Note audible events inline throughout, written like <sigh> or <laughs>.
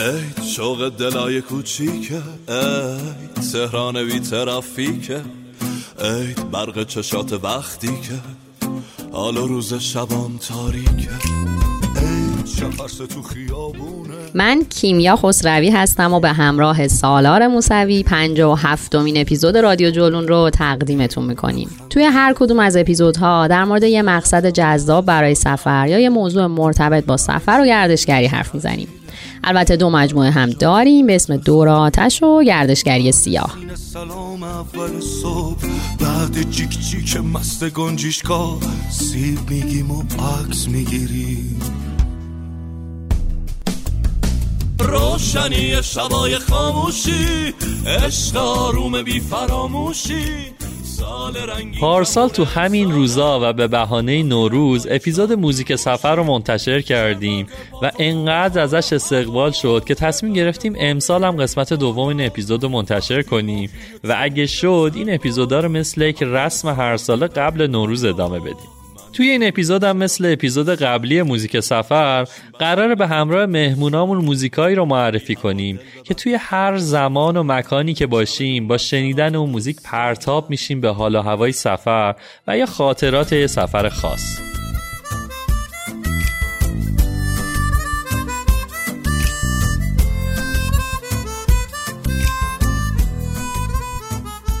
ای شوق دلای کوچیکه ای تهران بی ترافیکه ای برق چشات وقتی که حال و روز شبام تاریکه. من کیمیا خسروی هستم و به همراه سالار موسوی پنج و هفتمین اپیزود رادیو جولون رو تقدیمتون می‌کنیم. توی هر کدوم از اپیزودها در مورد یه مقصد جذاب برای سفر یا یه موضوع مرتبط با سفر و گردشگری حرف می‌زنیم. البته دو مجموعه هم داریم به اسم دور آتش و گردشگری سیاه. سلام اول صبح بعد جیک جیک مست گنجیشکا سیب میگیم و عکس می‌گیریم. روشنی شبای خاموشی عشق آروم بی فراموشی. پارسال تو همین روزا و به بهانه نوروز اپیزود موزیک سفر رو منتشر کردیم و انقدر ازش استقبال شد که تصمیم گرفتیم امسال هم قسمت دوم این اپیزود رو منتشر کنیم و اگه شد این اپیزودا رو مثل یک رسم هر ساله قبل نوروز ادامه بدیم. توی این اپیزود هم مثل اپیزود قبلی موزیک سفر قرار به همراه مهمونامون موزیکایی رو معرفی کنیم که توی هر زمان و مکانی که باشیم با شنیدن اون موزیک پرتاب میشیم به حال و هوای سفر و یا خاطرات یه سفر خاص.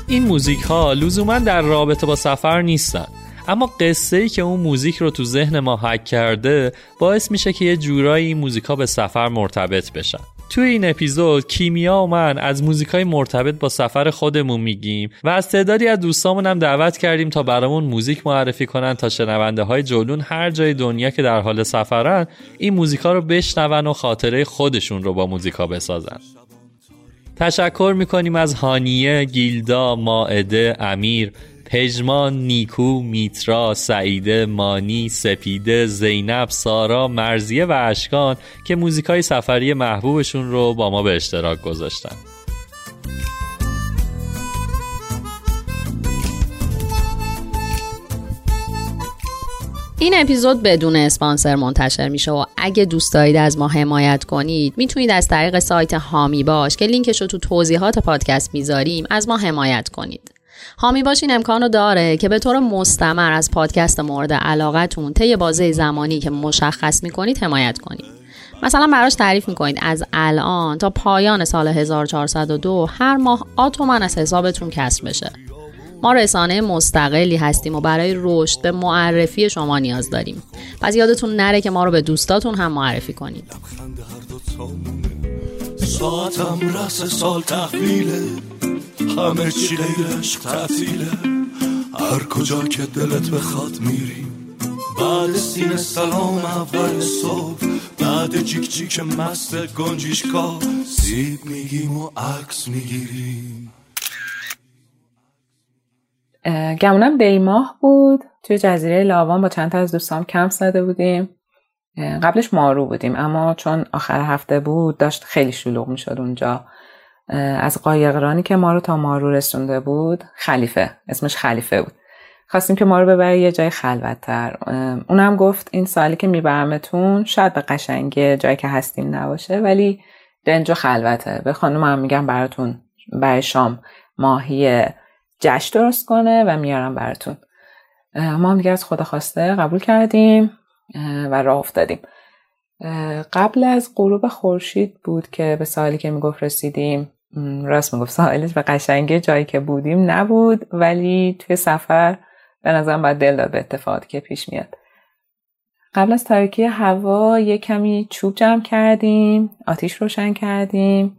این موزیک ها لزوما در رابطه با سفر نیستن. اما قصه ای که اون موزیک رو تو ذهن ما حک کرده باعث میشه که یه جورایی این موزیکا به سفر مرتبط بشن. توی این اپیزود کیمیا و من از موزیکای مرتبط با سفر خودمون میگیم و از تعدادی از دوستامون هم دعوت کردیم تا برامون موزیک معرفی کنن تا شنونده های جولون هر جای دنیا که در حال سفرن این موزیکا رو بشنون و خاطره خودشون رو با موزیکا بسازن. تشکر می‌کنیم از هانیه، گیلدا، ماعده، امیر، پژمان، نیکو، میترا، سعیده، مانی، سپیده، زینب، سارا، مرزیه و اشکان که موزیکای سفری محبوبشون رو با ما به اشتراک گذاشتن. این اپیزود بدون اسپانسر منتشر میشه و اگه دوست دارید از ما حمایت کنید می‌تونید از طریق سایت هامی باش که لینکش رو تو توضیحات پادکست می‌ذاریم از ما حمایت کنید. هامی باش این امکانو داره که به طور مستمر از پادکست مورد علاقتون طی بازه زمانی که مشخص می‌کنید حمایت کنید. مثلا براش تعریف می‌کنید. از الان تا پایان سال 1402 هر ماه آتومن از حسابتون کسر بشه. ما رسانه مستقلی هستیم و برای رشد به معرفی شما نیاز داریم. پس یادتون نره که ما رو به دوستاتون هم معرفی کنید. ساعتم رس سال تحویله. همه چی غیر عشق تعطیله هر کجا که دلت بخواد میریم بعد سینه سلام اول صبح. بعد جیک جیک مست گنجیشکا سیب میگیم و عکس می‌گیریم. گمونم دیماه بود. توی جزیره لاوان با چند تا از دوستام کمپ زده بودیم. قبلش مارو بودیم اما چون آخر هفته بود داشت خیلی شلوغ می‌شد اونجا. از قایقرانی که ما رو تا مارو رسونده بود خلیفه اسمش خلیفه بود. خواستیم که ما رو ببره یه جای خلوتتر. اونم گفت این سالی که میبرمتون شاید به قشنگی جایی که هستیم نباشه ولی دنجا خلوته. به خانم هم میگم براتون برای شام ماهی جشن درست کنه و میارم براتون. ما هم دیگه از خدا خواسته قبول کردیم. و راه افتادیم. قبل از غروب خورشید بود که به سالی که می‌گفت رسیدیم راست می‌گفت ساحلش به قشنگی جایی که بودیم نبود ولی توی سفر به نظرم باید دل داد به اتفاقی که پیش میاد. قبل از تاریکی هوا یه کمی چوب جمع کردیم آتیش روشن کردیم.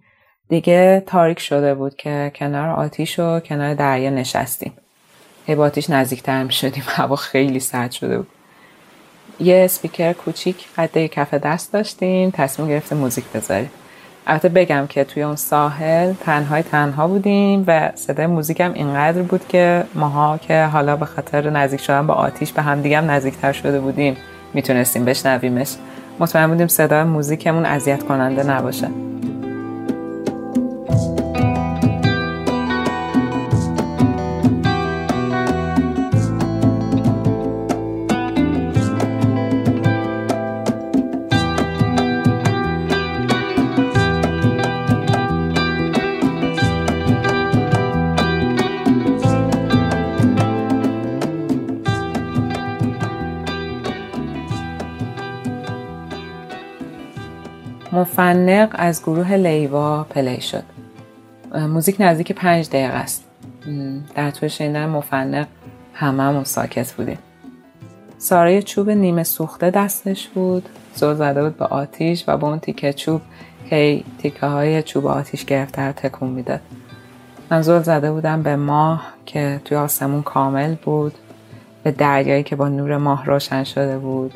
دیگه تاریک شده بود که کنار آتیش و کنار دریا نشستیم. هی با آتیش نزدیکتر شدیم هوا خیلی سرد شده بود. یه اسپیکر کوچیک قده کف دست داشتیم تصمیم گرفتیم موزیک بذاریم البته بگم که توی اون ساحل تنهای تنها بودیم و صدای موزیکم اینقدر بود که ماها که حالا به خاطر نزدیک شدن با آتیش به هم دیگه نزدیکتر شده بودیم می‌تونستیم بشنویمش. مطمئن بودیم صدای موزیکمون اذیت کننده نباشه. مفنق از گروه لیوا پلی شد. موزیک نزدیک پنج دقیقه است. در طول شنیدن مفنق هممون ساکت بودیم. سارای چوب نیمه سوخته دستش بود. زل زده بود به آتیش و با اون تیکه چوب که تیکه های چوب آتیش گرفته تکون می‌داد. من زل زده بودم به ماه که توی آسمون کامل بود. به دریایی که با نور ماه روشن شده بود.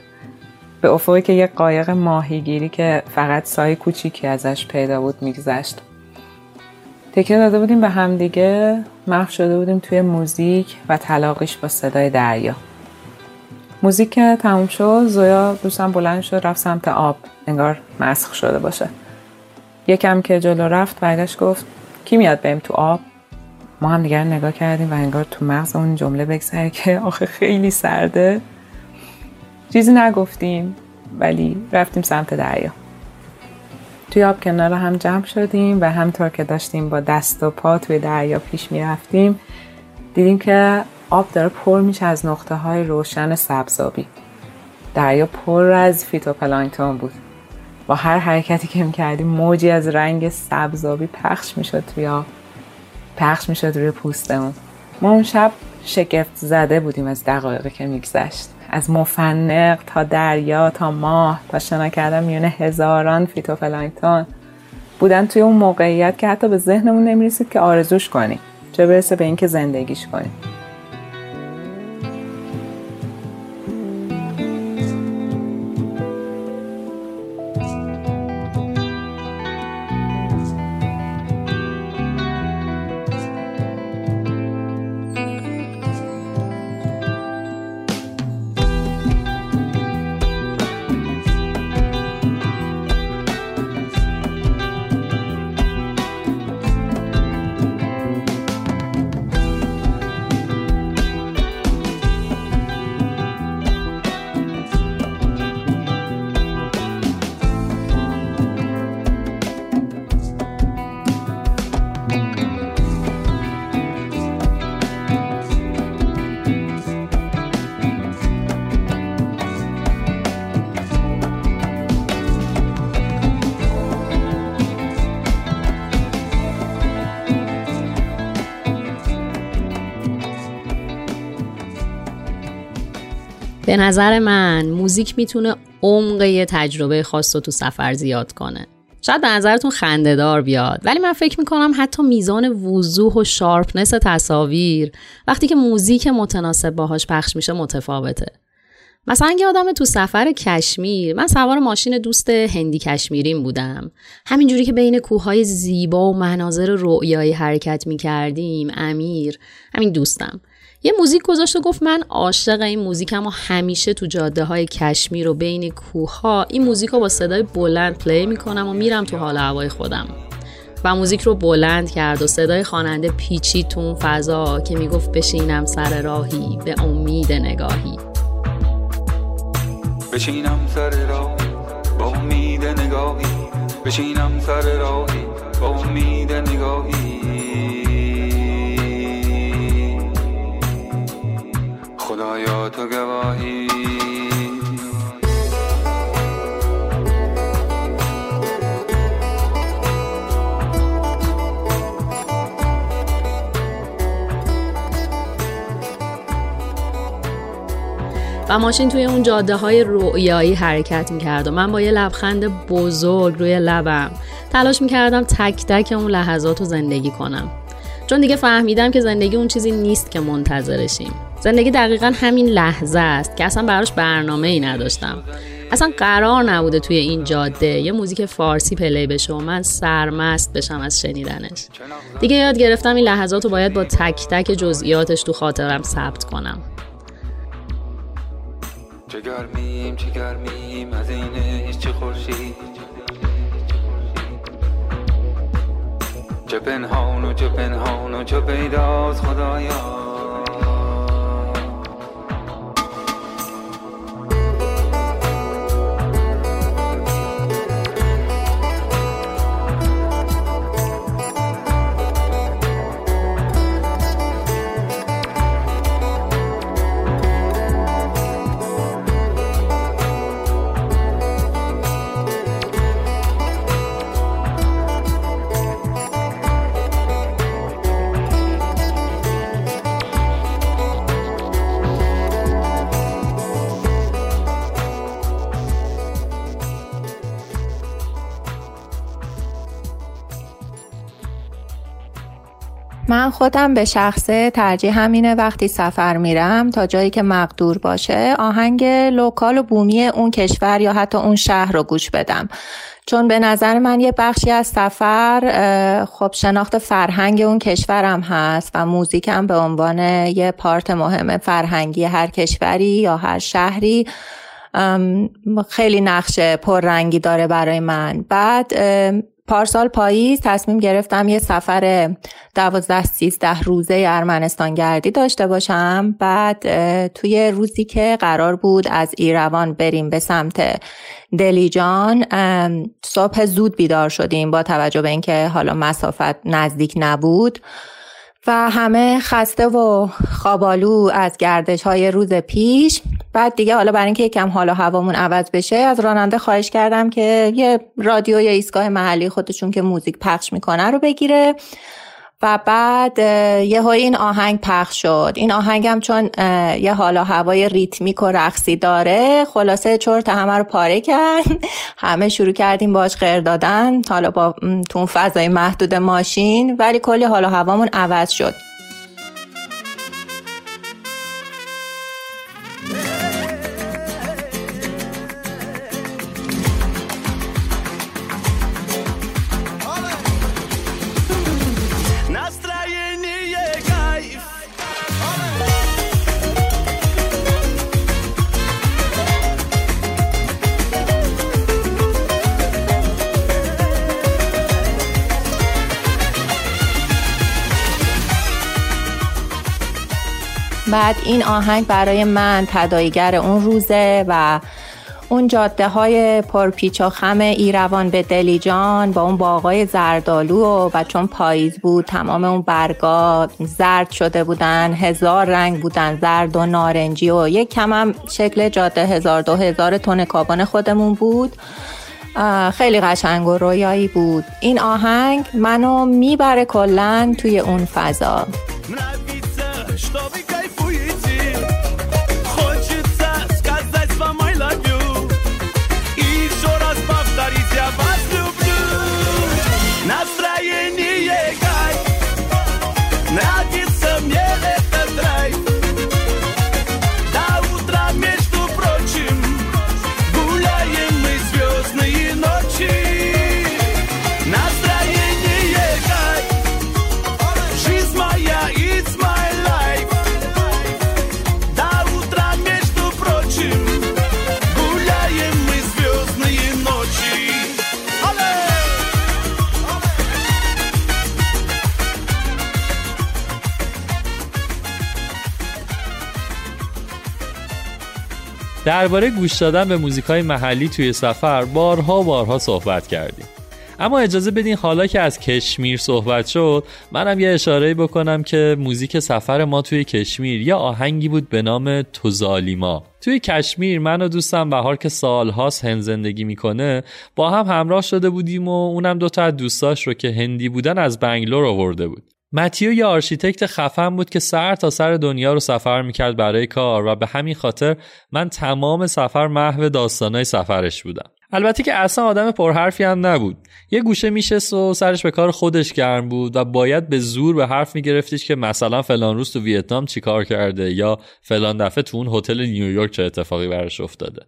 به افقی که یه قایق ماهیگیری که فقط سایه کوچیکی ازش پیدا بود میگذشت. تکیه داده بودیم به همدیگه محو شده بودیم توی موزیک و تلاقیش با صدای دریا. موزیک که تموم شد زویا دوستم بلند شد رفت سمت آب انگار مسخ شده باشه. یکم که جلو رفت برگشت گفت کی میاد بریم تو آب؟ ما هم دیگر نگاه کردیم و انگار تو مغز اون جمله بگذره که <laughs> آخه خیلی سرده. چیزی نگفتیم ولی رفتیم سمت دریا. توی آب کنار هم جمع شدیم و همطور که داشتیم با دست و پا توی دریا پیش می رفتیم دیدیم که آب داره پر میشه از نقطه های روشن سبزابی. دریا پر از فیتوپلانکتون بود. با هر حرکتی که می‌کردیم موجی از رنگ سبزابی پخش می‌شد توی آب. پخش می‌شد روی پوستمون. ما اون شب شگفت زده بودیم از دقایقی که میگذشت. از مفنق تا دریا تا ماه تا شنا کردن میونه هزاران فیتوپلانکتون بودن توی اون موقعیت که حتی به ذهنمون نمی‌رسید که آرزوش کنیم چه برسه به اینکه زندگیش کنیم. نظر من موزیک می‌تونه عمق یه تجربه خاص رو تو سفر زیاد کنه. شاید به نظرتون خندهدار بیاد ولی من فکر می‌کنم حتی میزان وضوح و sharpness تصاویر وقتی که موزیک متناسب باهاش پخش میشه متفاوته. مثلا اگه آدم تو سفر کشمیر من سوار ماشین دوست هندی کشمیریم بودم. همینجوری که بین کوههای زیبا و مناظر رؤیایی حرکت می‌کردیم امیر همین دوستم. یه موزیک گذاشت و گفت من عاشق این موزیکم و همیشه تو جاده های کشمیر و بین کوه این موزیک رو با صدای بلند پلی می‌کنم و میرم تو حال هوای خودم. و موزیک رو بلند کرد و صدای خواننده پیچی تو اون فضا که می‌گفت بشینم سر راهی به امید نگاهی. بشینم سر راهی با امید نگاهی. بشینم سر راهی با امید نگاهی. خدایا تو گواهی. و ماشین توی اون جاده های رویایی حرکت می‌کرد و من با یه لبخند بزرگ روی لبم تلاش می‌کردم تک تک اون لحظات رو زندگی کنم. چون دیگه فهمیدم که زندگی اون چیزی نیست که منتظرشیم. زندگی دقیقا همین لحظه است که اصلا براش برنامه ای نداشتم. اصلا قرار نبوده توی این جاده یه موزیک فارسی پلی بشه و من سرمست بشم از شنیدنش. دیگه یاد گرفتم این لحظات رو باید با تک تک جزئیاتش تو خاطرم ثبت کنم. چه گرمیم چه گرمیم از هیچ خورشید؟ چه پنهان و چه پنهان و چه پیداست خدایا؟ من خودم به شخصه ترجیح همینه وقتی سفر میرم تا جایی که مقدور باشه آهنگ لوکال و بومی اون کشور یا حتی اون شهر رو گوش بدم. چون به نظر من یه بخشی از سفر خب شناخت فرهنگ اون کشورم هست و موزیکم به عنوان یه پارت مهم فرهنگی هر کشوری یا هر شهری خیلی نقش پررنگی داره برای من. بعد پارسال پاییز تصمیم گرفتم یه سفر دوازده سیزده روزه ارمنستان گردی داشته باشم. بعد توی روزی که قرار بود از ایروان بریم به سمت دلیجان صبح زود بیدار شدیم با توجه به اینکه حالا مسافت نزدیک نبود. و همه خسته و خوابالو از گردش های روز پیش. بعد دیگه حالا برای اینکه یکم حالا هوامون عوض بشه از راننده خواهش کردم که یه رادیو یا ایستگاه محلی خودشون که موزیک پخش می‌کنه رو بگیره. و بعد یه های این آهنگ پخش شد. این آهنگم چون یه حالا هوای ریتمیک و رقصی داره خلاصه چرت همه رو پاره کرد. <laughs> همه شروع کردیم باش غیر دادن حالا با تون فضای محدود ماشین ولی کلی حالا هوامون عوض شد. بعد این آهنگ برای من تداییگر اون روزه و اون جاده های پرپیچ و خم ایروان به دلیجان با اون باغای زردالو و, و چون پاییز بود تمام اون برگا زرد شده بودن هزار رنگ بودن زرد و نارنجی و یک کم هم شکل جاده هزار دو هزار تون کابان خودمون بود. خیلی قشنگ و رویایی بود. این آهنگ منو می‌بره کلن توی اون فضا. درباره گوش دادن به موزیک های محلی توی سفر بارها بارها صحبت کردیم. اما اجازه بدین حالا که از کشمیر صحبت شد منم یه اشاره بکنم که موزیک سفر ما توی کشمیر یه آهنگی بود به نام توزالیما. توی کشمیر من و دوستم بهار که سالهاست هند زندگی می‌کنه با هم همراه شده بودیم و اونم دوتا از دوستاش رو که هندی بودن از بنگلور آورده بود. متیو یه آرشیتکت خفن بود که سر تا سر دنیا رو سفر می‌کرد برای کار و به همین خاطر من تمام سفر محو داستانای سفرش بودم. البته که اصلا آدم پرحرفی هم نبود. یه گوشه میشست و سرش به کار خودش گرم بود و باید به زور به حرف میگرفتیش که مثلا فلان روز تو ویتنام چیکار کرده یا فلان دفعه تو اون هتل نیویورک چه اتفاقی براش افتاده.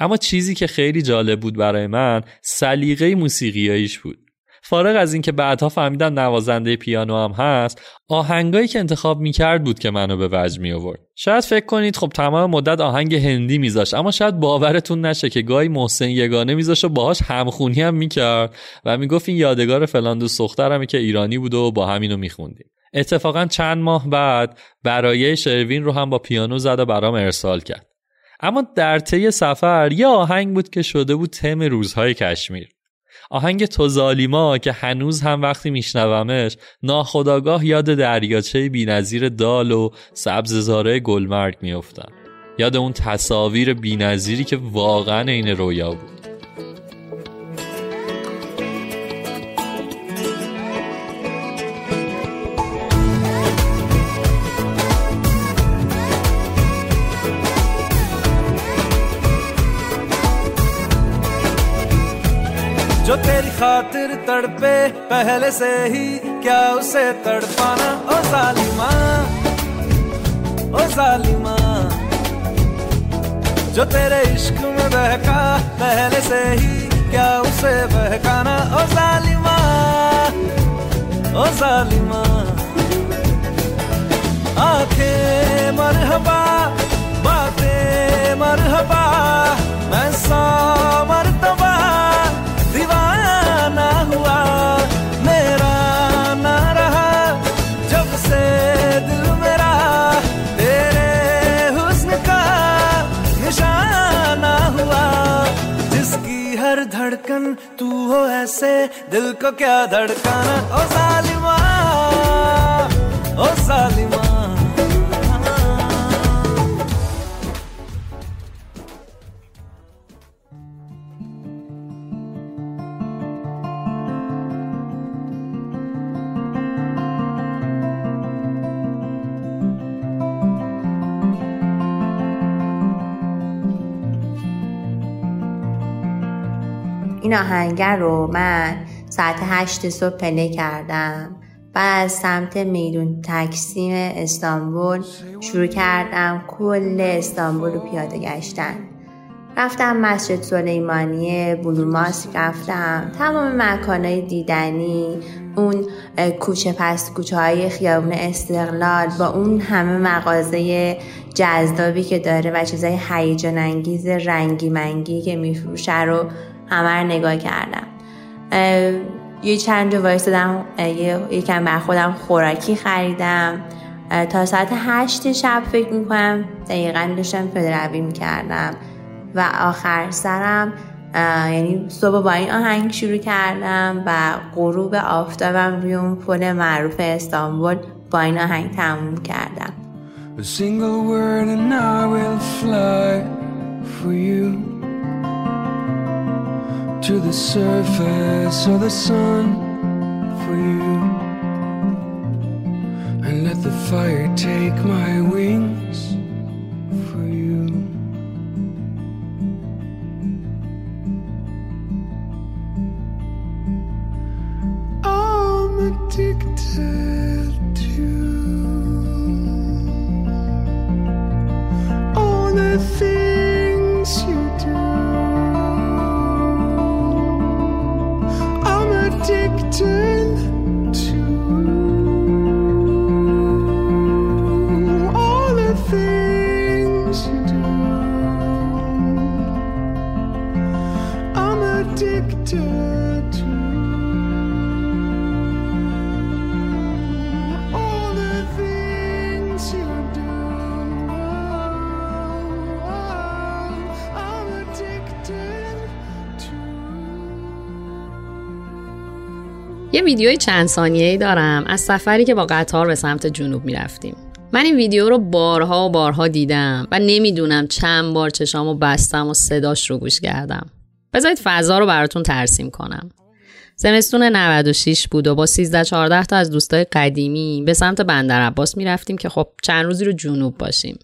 اما چیزی که خیلی جالب بود برای من سلیقه موسیقیاییش بود. فارغ از اینکه بعدها فهمیدم نوازنده پیانو هم هست آهنگایی که انتخاب می‌کرد بود که منو به وجد می آورد شاید فکر کنید خب تمام مدت آهنگ هندی میذاشت اما شاید باورتون نشه که گاهی محسن یگانه میذاشت و باهاش همخونی هم می‌کرد و می‌گفت این یادگار فلان دوست دخترمه که ایرانی بود و با همینو میخوندیم. اتفاقا چند ماه بعد برای شروین رو هم با پیانو زد و برام ارسال کرد. اما در طی سفر یه آهنگ بود که شده بود تم روزهای کشمیر. آهنگ تو ظالیما که هنوز هم وقتی میشنومش ناخداگاه یاد دریاچه بینظیر دال و سبز زاره گلمرگ میافتم یاد اون تصاویر بینظیری که واقعا این رویا بود. जो तेरी खातिर तड़पे, पहले से ही क्या उसे तड़पाना? ओ जालिमा ओ जालिमा जो तेरे इश्क में बहका, पहले से ही क्या उसे बहकाना? ओ जालिमा ओ जालिमा आँखें मरहबा, बातें मरहबा, मैं सा मरतबा हो ऐसे दिल को क्या धड़काना? ओ सालिमा ओ जालिमा این آهنگر رو من ساعت هشت صبح پله کردم. بعد از سمت میدون تکسیم استانبول شروع کردم کل استانبول رو پیاده گشتن. رفتم مسجد سلیمانی بلوماسک رفتم. تمام مکانهای دیدنی اون کوچه پس کوچه های خیابون استقلال با اون همه مغازه جذابی که داره و چیزای هیجان انگیز رنگی منگی که میفروشه رو همه رو نگاه کردم. یه چند جا وایستدم یکم بر خودم خوراکی خریدم. تا ساعت هشت شب فکر می‌کنم دقیقا داشتم روی می‌کردم. و آخر سرم یعنی صبح با این آهنگ شروع کردم و غروب آفتابم روی اون پل معروف استانبول با این آهنگ تموم کردم. To the surface of the sun for you and let the fire take my wings for you. I'm addicted یه ویدیوی چند ثانیه ای دارم از سفری که با قطار به سمت جنوب می‌رفتیم. من این ویدیو رو بارها و بارها دیدم و نمی‌دونم چند بار چشام و بستم و صداش رو گوش کردم. بذارید فضا رو براتون ترسیم کنم. زمستون 96 بود و با 13 14 تا از دوستای قدیمی به سمت بندر عباس می‌رفتیم که خب چند روزی رو جنوب باشیم.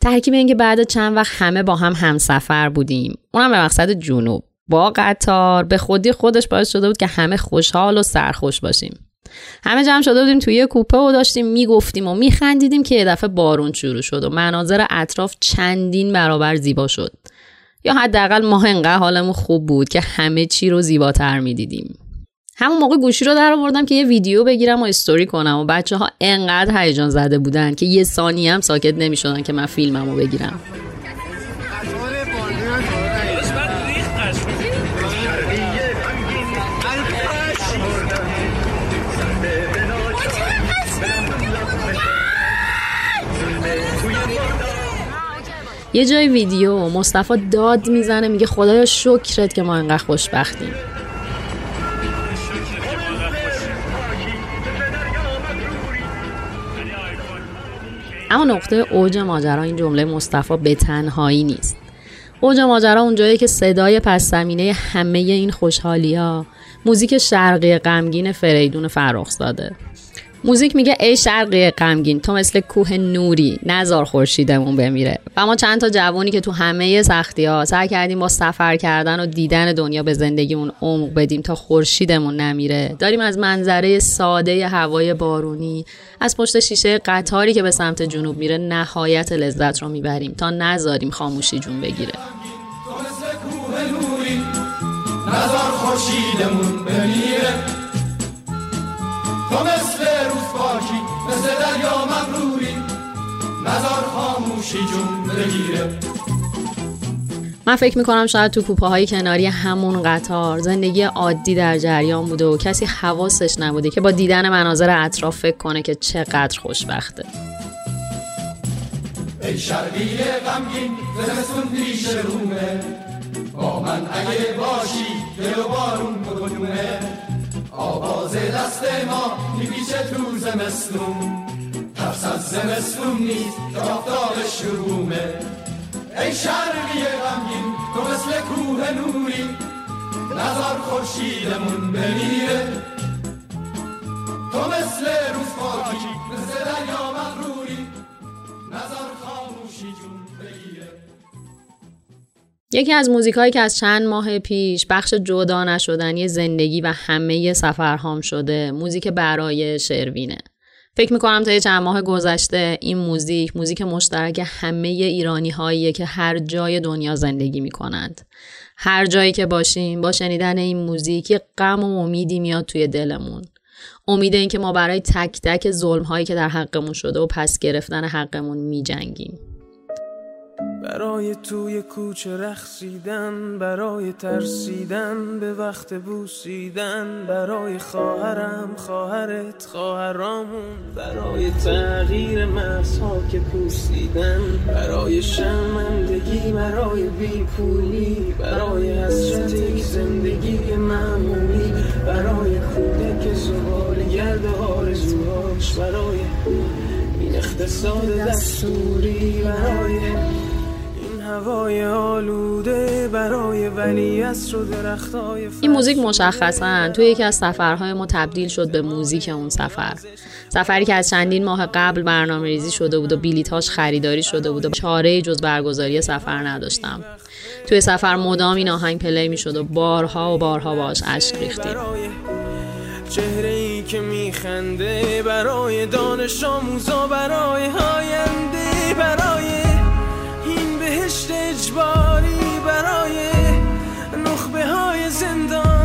ترکیب اینکه بعد چند وقت همه با هم همسفر بودیم. اونم به مقصد جنوب. با قطار به خودی خودش باعث شده بود که همه خوشحال و سرخوش باشیم. همه جمع شده بودیم توی کوپه و داشتیم می‌گفتیم و میخندیدیم که یه دفعه بارون شروع شد و مناظر اطراف چندین برابر زیبا شد. یا حداقل ما انقدر حالمون خوب بود که همه چی رو زیباتر می‌دیدیم. همون موقع گوشی رو در آوردم که یه ویدیو بگیرم و استوری کنم و بچه ها انقدر هیجان زده بودن که یه ثانیه هم ساکت نمی‌شدن که من فیلممو بگیرم. یه جای ویدیو مصطفی داد می‌زنه میگه خدایا شکرت که ما انقدر خوشبختیم. اما نقطه اوج ماجرا این جمله مصطفی به تنهایی نیست. اوج ماجرا اونجایی که صدای پس زمینه همه این خوشحالی ها موزیک شرقی غمگین فریدون فرخزاده. موزیک میگه ای شرقی غمگین تو مثل کوه نوری نزار خورشیدمون بمیره. و ما چند تا جوانی که تو همه سختی ها سعی کردیم با سفر کردن و دیدن دنیا به زندگیمون عمق بدیم تا خورشیدمون نمیره. داریم از منظره ساده هوای بارونی از پشت شیشه قطاری که به سمت جنوب میره نهایت لذت رو می‌بریم تا نذاریم خاموشی جون بگیره. نزار خورشیدمون بمیره. تو مثل نظر خاموشی جون بگیره. من فکر می‌کنم شاید تو کوپه های کناری همون قطار زندگی عادی در جریان بوده و کسی حواسش نبوده که با دیدن مناظر اطراف فکر کنه که چقدر خوشبخته. ای شرقی غمگین زمستون پیش رومه. با من اگه باشی دل و بارون کدومه آواز دست ما میپیچه تو زمستون. ترس از زمستون نیست که آفتاب شرومه ای شرقی غمگین تو مثل کوه نوری. نظر خورشیدمون بمیره. تو مثل روز پاکی مثل دریا مغروری. نظر خاموشی جون یکی از موزیکایی که از چند ماه پیش بخش جدا نشدنی زندگی و همه سفرهام شده موزیک برای شروینه. فکر می‌کنم تا چند ماه گذشته این موزیک موزیک مشترک همه ایرانی هاییه که هر جای دنیا زندگی می‌کنند. هر جایی که باشیم با شنیدن این موزیک یه غم و امیدی میاد توی دلمون. امید این که ما برای تک تک ظلم هایی که در حقمون شده و پس گرفتن حقمون میجنگیم. برای توی کوچه رخصیدن برای ترسیدن به وقت بوسیدن برای خواهرم خواهرت خواهرامون برای تغییر مرزها که پوسیدن برای شرمندگی برای بیپولی برای حسرت زندگی معمولی برای که زبال گرد آرزوهاش برای اقتصاد دستوری برای هوای آلوده برای ولی رو درختای این موزیک مشخصا توی یکی از سفرهای ما تبدیل شد به موزیک اون سفر. سفری که از چندین ماه قبل برنامه ریزی شده بود و بیلیتاش خریداری شده بود و چاره جز برگزاری سفر نداشتم. توی سفر مدام این آهنگ پلی می شد و بارها و بارها باش اشک ریختیم. که میخنده برای دانش آموزا برای هاینده برای بهشت اجباری برای نخبه های زندانی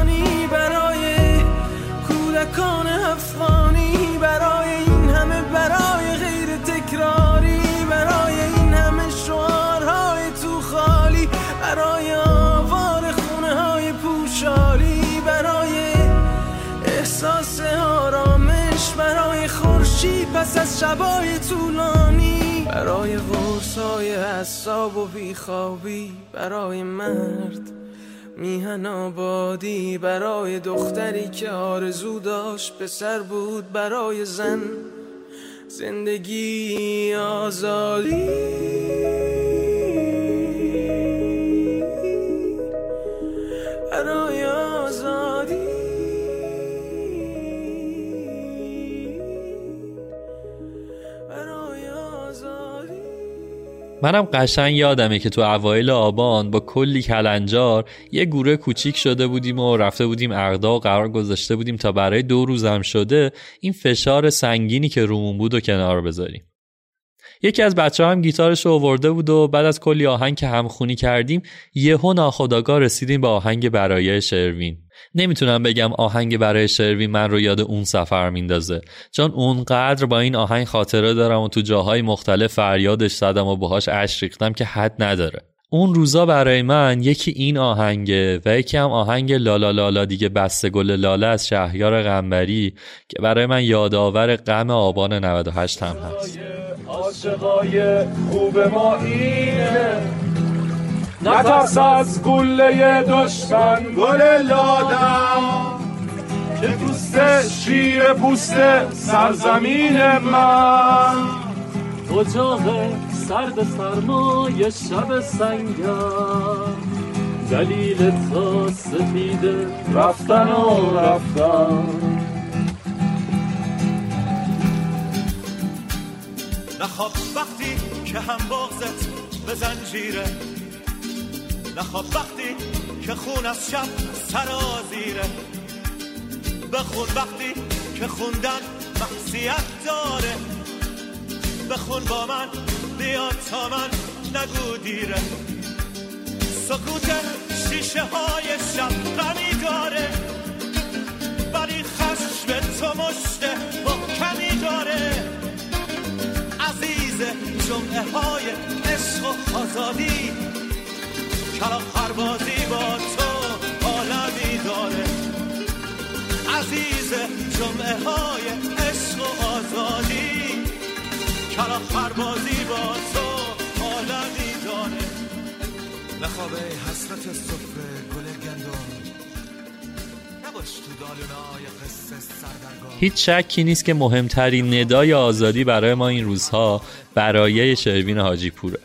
پس از شبای طولانی. برای ورسای حساب و بیخوابی برای مرد میهن آبادی. برای دختری که آرزو داشت پسر بود برای زن زندگی آزادی. برای آزادی. منم قشنگ یادمه که تو اوایل آبان با کلی کلنجار یه گوره کوچیک شده بودیم و رفته بودیم اقدا و قرار گذاشته بودیم تا برای دو روزم شده این فشار سنگینی که رومون بود و کنار بذاریم. یکی از بچه هم گیتارش رو آورده بود و بعد از کلی آهنگ که همخونی کردیم یهو ناخداگاه رسیدیم به آهنگ برای شروین. نمی‌تونم بگم آهنگ برای شروین من رو یاد اون سفر میندازه چون اونقدر با این آهنگ خاطره دارم و تو جاهای مختلف فریادش زدم و باهاش اش ریختم که حد نداره. اون روزا برای من یکی این آهنگه و یکی هم آهنگ لالا لالا دیگه بسته گل لاله از شهریار غنبری که برای من یادآور غم آبان 98 هم هست. عاشقای خوب ما اینه. نترس از گله دشمن. گل لادم که دوست شیر پوست سرزمین من. اجاق سرد سرمای شب سنگم دلیل تا سفیده رفتن و رفتن. نخواب وقتی که هم بغزت به زنجیره. نخواب وقتی که خون از شب سرازیره بخون وقتی که خوندن محصیت داره. بخون با من بیا تا من نگو دیره. سکوت شیشه های شب غمی داره ولی خشم تو مشت محکمی داره. عزیز جمعه های عشق و آزادی کلاف پروازی با تو عالمی داره. عزیز جمعه های عشق و آزادی کلاف پروازی با تو داره. حسرت گل گندم. هیچ شکی نیست که مهمترین ندای آزادی برای ما این روزها برایه شروین حاجی پوره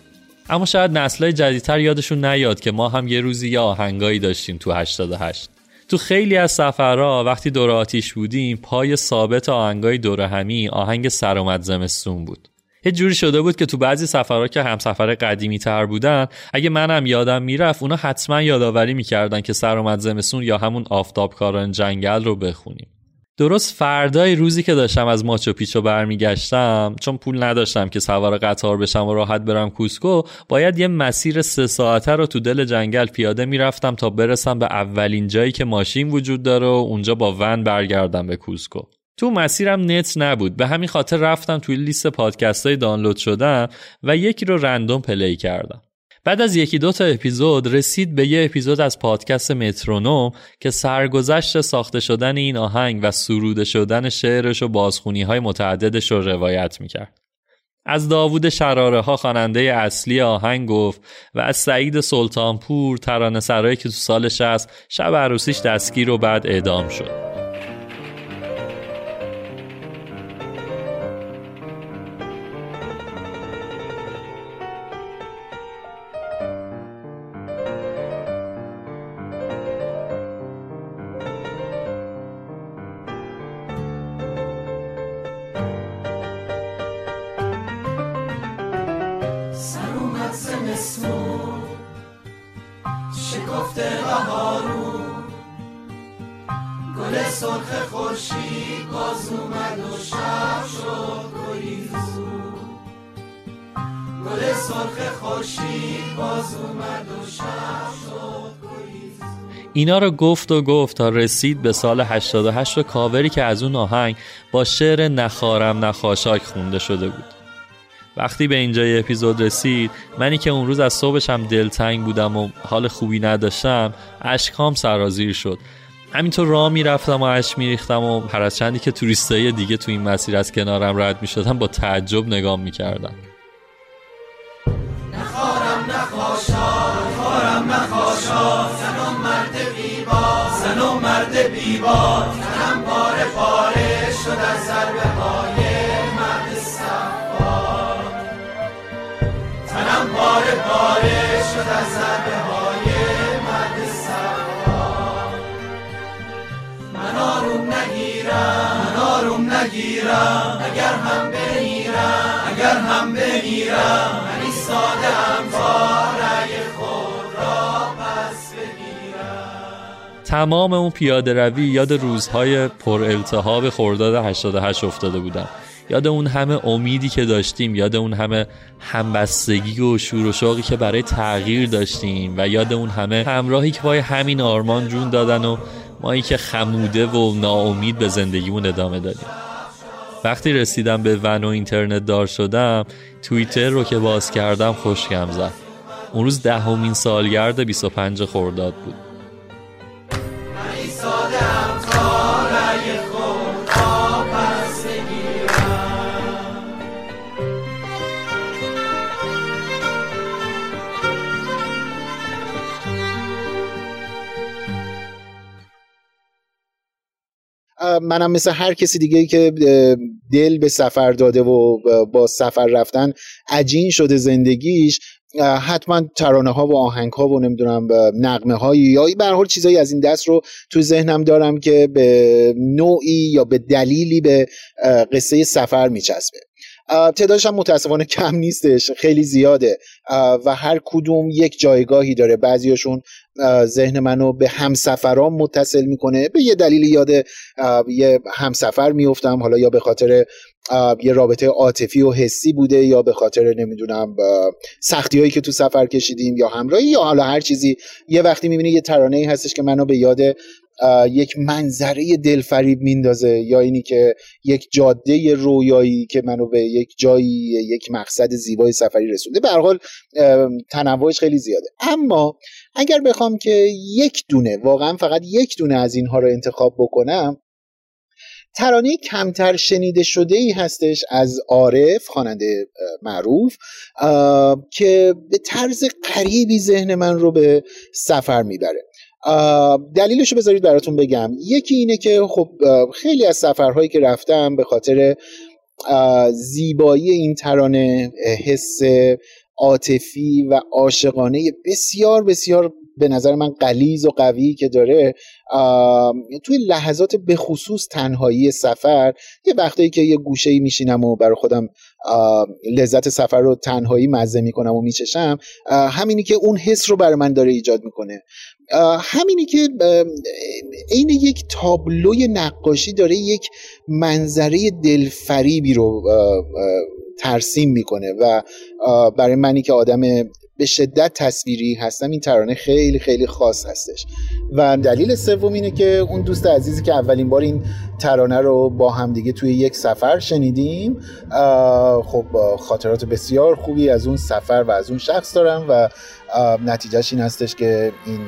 اما شاید نسلهای جدیدتر یادشون نیاد که ما هم یه روزی یه آهنگایی داشتیم تو 88 تو خیلی از سفرها وقتی دور آتیش بودیم پای ثابت آهنگای دور همی آهنگ سرآمد زمستون بود. یه جوری شده بود که تو بعضی سفرها که هم سفر قدیمی تر بودن اگه منم یادم می‌رفت اونا حتما یادآوری می‌کردن که سرآمد زمستون یا همون آفتابکاران جنگل رو بخونیم. درست فردای روزی که داشتم از ماچو پیچو برمیگشتم چون پول نداشتم که سوار قطار بشم و راحت برم کوسکو باید یه مسیر سه ساعته رو تو دل جنگل پیاده می‌رفتم تا برسم به اولین جایی که ماشین وجود داره و اونجا با ون برگردم به کوسکو. تو مسیرم نت نبود به همین خاطر رفتم توی لیست پادکست های دانلود شده‌م و یکی رو random play کردم بعد از یکی دو تا اپیزود رسید به یه اپیزود از پادکست مترونوم که سرگذشت ساخته شدن این آهنگ و سروده شدن شعرش و بازخونی های متعددش رو روایت می‌کرد. از داوود شراره ها خواننده اصلی آهنگ گفت و از سعید سلطانپور ترانه سرایی که تو سال 60 شب عروسیش دستگیر و بعد اعدام شد. اینا رو گفت و گفت تا رسید به سال 88 و کاوری که از اون آهنگ با شعر نخارم نخاشاک خونده شده بود. وقتی به اینجای اپیزود رسید منی که اون روز از صبحش هم دلتنگ بودم و حال خوبی نداشتم اشکام سرازیر شد. همینطور راه می‌رفتم و اشک میریختم و هر از چندی که توریستای دیگه تو این مسیر از کنارم رد می‌شدم با تعجب نگاه می‌کردم. نخارم نخاشا نخارم نخاشا. مرد بیبار تمام اون پیاده روی یاد روزهای پر التهاب خرداد 88 افتاده بودم یاد اون همه امیدی که داشتیم یاد اون همه همبستگی و شور و شوقی که برای تغییر داشتیم و یاد اون همه همراهی که پای همین آرمان جون دادن و مایی که خموده و ناامید به زندگیمون ادامه دادیم. وقتی رسیدم به ون و اینترنت دار شدم توییتر رو که باز کردم خوشگم زد. اون روز دهمین سالگرد 25 خرداد بود. منم مثل هر کسی دیگه که دل به سفر داده و با سفر رفتن عجین شده زندگیش حتما ترانه ها و آهنگ ها و نمی‌دونم نقمه هایی یا به حال چیزایی از این دست رو تو ذهنم دارم که به نوعی یا به دلیلی به قصه سفر میچسبه. تعدادش هم متاسفانه کم نیستش خیلی زیاده. و هر کدوم یک جایگاهی داره. بعضیاشون ذهن منو به همسفرام متصل می‌کنه. به یه دلیلی یاد یه همسفر میفتم حالا یا به خاطر یه رابطه عاطفی و حسی بوده یا به خاطر نمی‌دونم سختی هایی که تو سفر کشیدیم یا همراهی یا حالا هر چیزی. یه وقتی می‌بینی یه ترانه ای هستش که منو به یاد یک منظره دلفریب میندازه یا اینی که یک جاده رویایی که منو به یک جایی یک مقصد زیبای سفری رسونده. به حال تنوعش خیلی زیاده. اما اگر بخوام که یک دونه واقعا فقط یک دونه از اینها رو انتخاب بکنم ترانه کمتر شنیده شده ای هستش از عارف خواننده معروف که به طرز قریبی ذهن من رو به سفر می‌بره. دلیلش رو بذارید براتون بگم. یکی اینه که خب خیلی از سفرهایی که رفتم به خاطر زیبایی این ترانه حس عاطفی و عاشقانه بسیار بسیار به نظر من قلیز و قوی که داره توی لحظات به خصوص تنهایی سفر یه وقتایی که یه گوشه میشینم و برای خودم لذت سفر رو تنهایی مزه می‌کنم و میچشم همینی که اون حس رو برای من داره ایجاد می‌کنه. همینی که عین یک تابلوی نقاشی داره یک منظره دلفریبی رو ترسیم می‌کنه و برای منی که آدم به شدت تصویری هستم. این ترانه خیلی خیلی خاص هستش. و دلیل سوم اینه که اون دوست عزیزی که اولین بار این ترانه رو با همدیگه توی یک سفر شنیدیم خب خاطرات بسیار خوبی از اون سفر و از اون شخص دارم و نتیجهش این هستش که این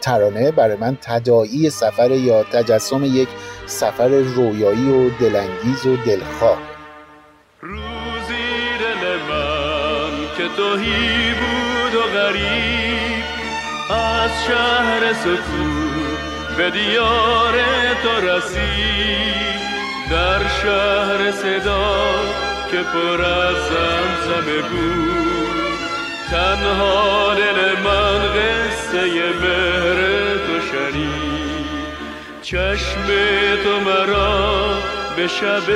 ترانه برای من تداعی سفر یا تجسم یک سفر رویایی و دلانگیز و دلخواه. که توهی بود و غریب از شهر سکون به دیار تو رسید. در شهر صدا که پر از زمزمه بود تنها دل من قصه مهر تو شنید. چشم تو مرا به شب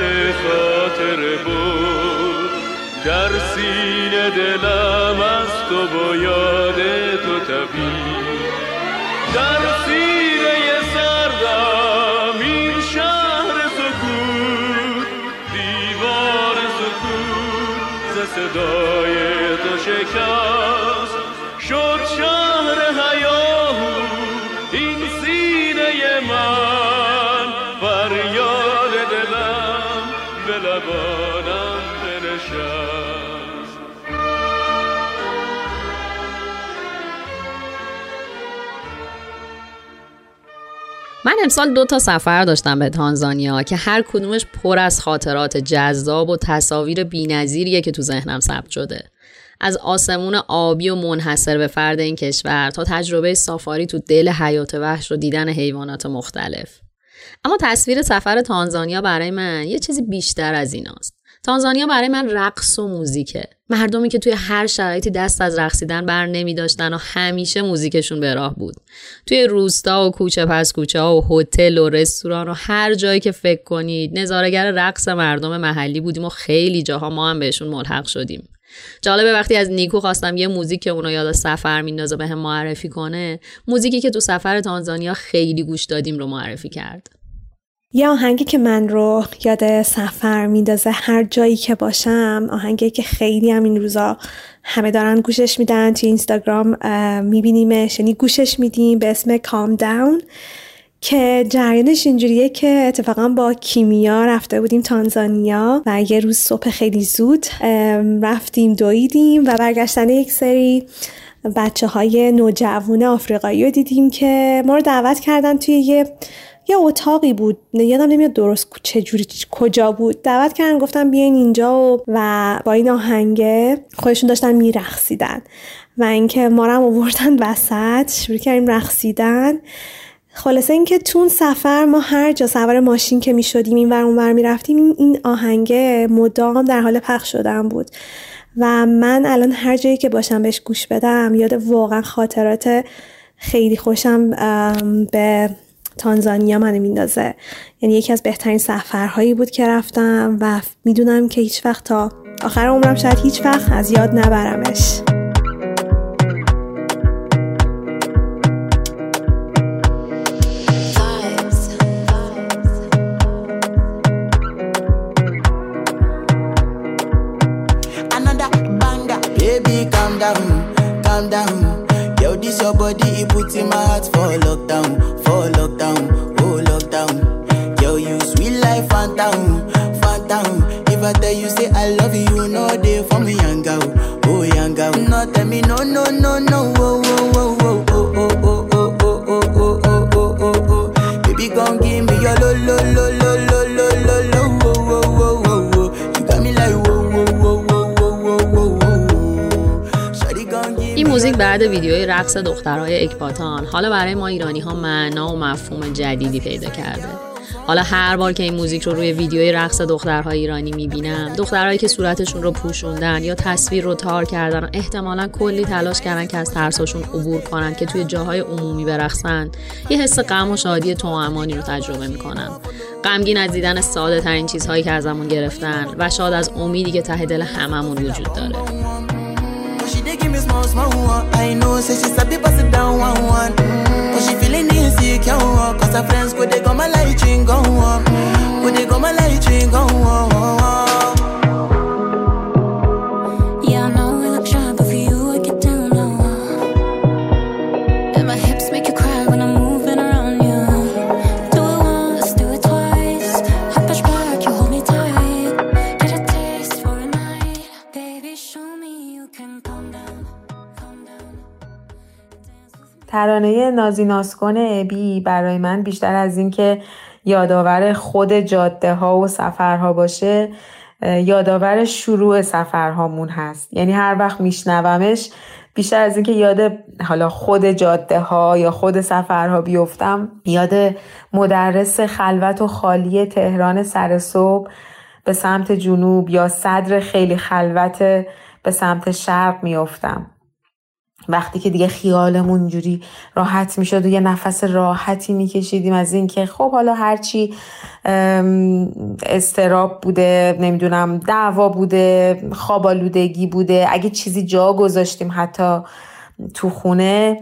خاطر بود در سینه دلم از تو با یاد تو تبید در سینه سردم این شهر سکون دیوار سکون ز صدای تو شکست. من امسال دو تا سفر داشتم به تانزانیا که هر کدومش پر از خاطرات جذاب و تصاویر بینظیریه که تو ذهنم ثبت شده از آسمون آبی و منحصر به فرد این کشور تا تجربه سافاری تو دل حیات وحش و دیدن حیوانات مختلف. اما تصویر سفر تانزانیا برای من یه چیزی بیشتر از ایناست. تانزانیا برای من رقص و موزیکه. مردمی که توی هر شرایطی دست از رقصیدن بر نمی داشتن و همیشه موزیکشون به راه بود. توی روستا و کوچه پس کوچه ها و هتل و رستوران و هر جایی که فکر کنید نظارگر رقص مردم محلی بودیم و خیلی جاها ما هم بهشون ملحق شدیم. جالبه وقتی از نیکو خواستم یه موزیک که اونو یاد سفر میندازه به هم معرفی کنه موزیکی که تو سفر تانزانیا خیلی گوش دادیم رو معرفی کرد یه آهنگی که من رو یاد سفر میندازه هر جایی که باشم آهنگی که خیلی هم این روزا همه دارن گوشش میدن توی اینستاگرام میبینیمش یعنی گوشش میدیم به اسم کام داون که جریانش اینجوریه که اتفاقا با کیمیا رفته بودیم تانزانیا و یه روز صبح خیلی زود رفتیم دویدیم و برگشتن یک سری بچه های نوجوان آفریقایی رو دیدیم که ما رو دعوت کردن توی یه یه اتاقی بود؟ یادم نمیاد درست چجوری کجا بود. دعوت کردن گفتم بیاین اینجا و, و با این آهنگه خودشون داشتن میرقصیدن. و اینکه ما رو هم آوردن وسط شروع کردیم رقصیدن. خلاصه اینکه تون سفر ما هر جا سوار ماشین که می شدیم این ور اونور می رفتیم این آهنگه مدام در حال پخش شدن بود. و من الان هر جایی که باشم بهش گوش بدم یاد واقعا خاطرات خیلی خوشم به تانزانیا منو میندازه یعنی یکی از بهترین سفرهایی بود که رفتم و می‌دونم که هیچ وقت تا آخر عمرم شاید هیچ وقت از یاد نبرمش down, calm down. This your body, it puts in my heart for lockdown, for lockdown, oh lockdown. Yo, you sweet life, phantom, phantom. If I tell you say I love you, you know they for me, young girl, oh young girl. No, tell me no, no, no, no, oh, oh, oh, oh, oh, oh, oh, oh, oh, oh, oh, oh, oh, oh. Baby, gon' give me your lo, lo, lo, lo, این موزیک بعد ویدیوی رقص دخترهای اکباتان. حالا برای ما ایرانی ها معنا و مفهوم جدیدی پیدا کرده. حالا هر بار که این موزیک رو روی ویدیوی رقص دخترهای ایرانی می‌بینم دخترهایی که صورتشون رو پوشوندن یا تصویر رو تار کردن و احتمالا کلی تلاش کردن که از ترساشون عبور کنن که توی جاهای عمومی برقصن یه حس غم و شادی تو امانی رو تجربه می‌کنم غمگین از دیدن ساده ترین چیزهایی که ازمون گرفتن و شاد از امیدی که ته دل هممون وجود داره. Small one. I know, say she sabi pass it down one, one. But she feeling insecure, one. Cause her friends go they go my light ring go on. Go they go my light ring go on. ترانه نازی ناسکن ابی برای من بیشتر از اینکه یادآور خود جاده ها و سفرها باشه یادآور شروع سفرهامون هست. یعنی هر وقت میشنومش بیشتر از اینکه یاد حالا خود جاده ها یا خود سفرها بیفتم یاد مدرس خلوت و خالی تهران سر صبح به سمت جنوب یا صدر خیلی خلوت به سمت شرق میافتم. وقتی که دیگه خیالمون جوری راحت می‌شد و یه نفس راحتی میکشیدیم از اینکه خب حالا هرچی استراب بوده نمی‌دونم دعوا بوده خواب آلودگی بوده اگه چیزی جا گذاشتیم حتی تو خونه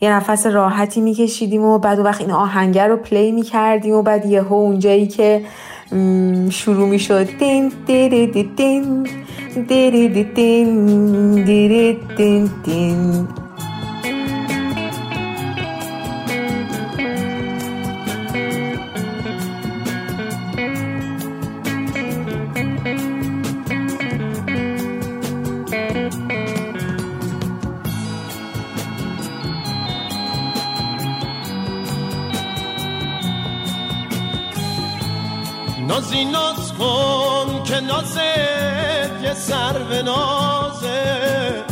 یه نفس راحتی میکشیدیم و بعد وقت این آهنگر رو پلی می‌کردیم و بعد یهو اونجایی که شروع می‌شد. دین دیری دی دین دیری دی دین دیری دین دین. نازی ناز کن که نازت یه سر به نازه.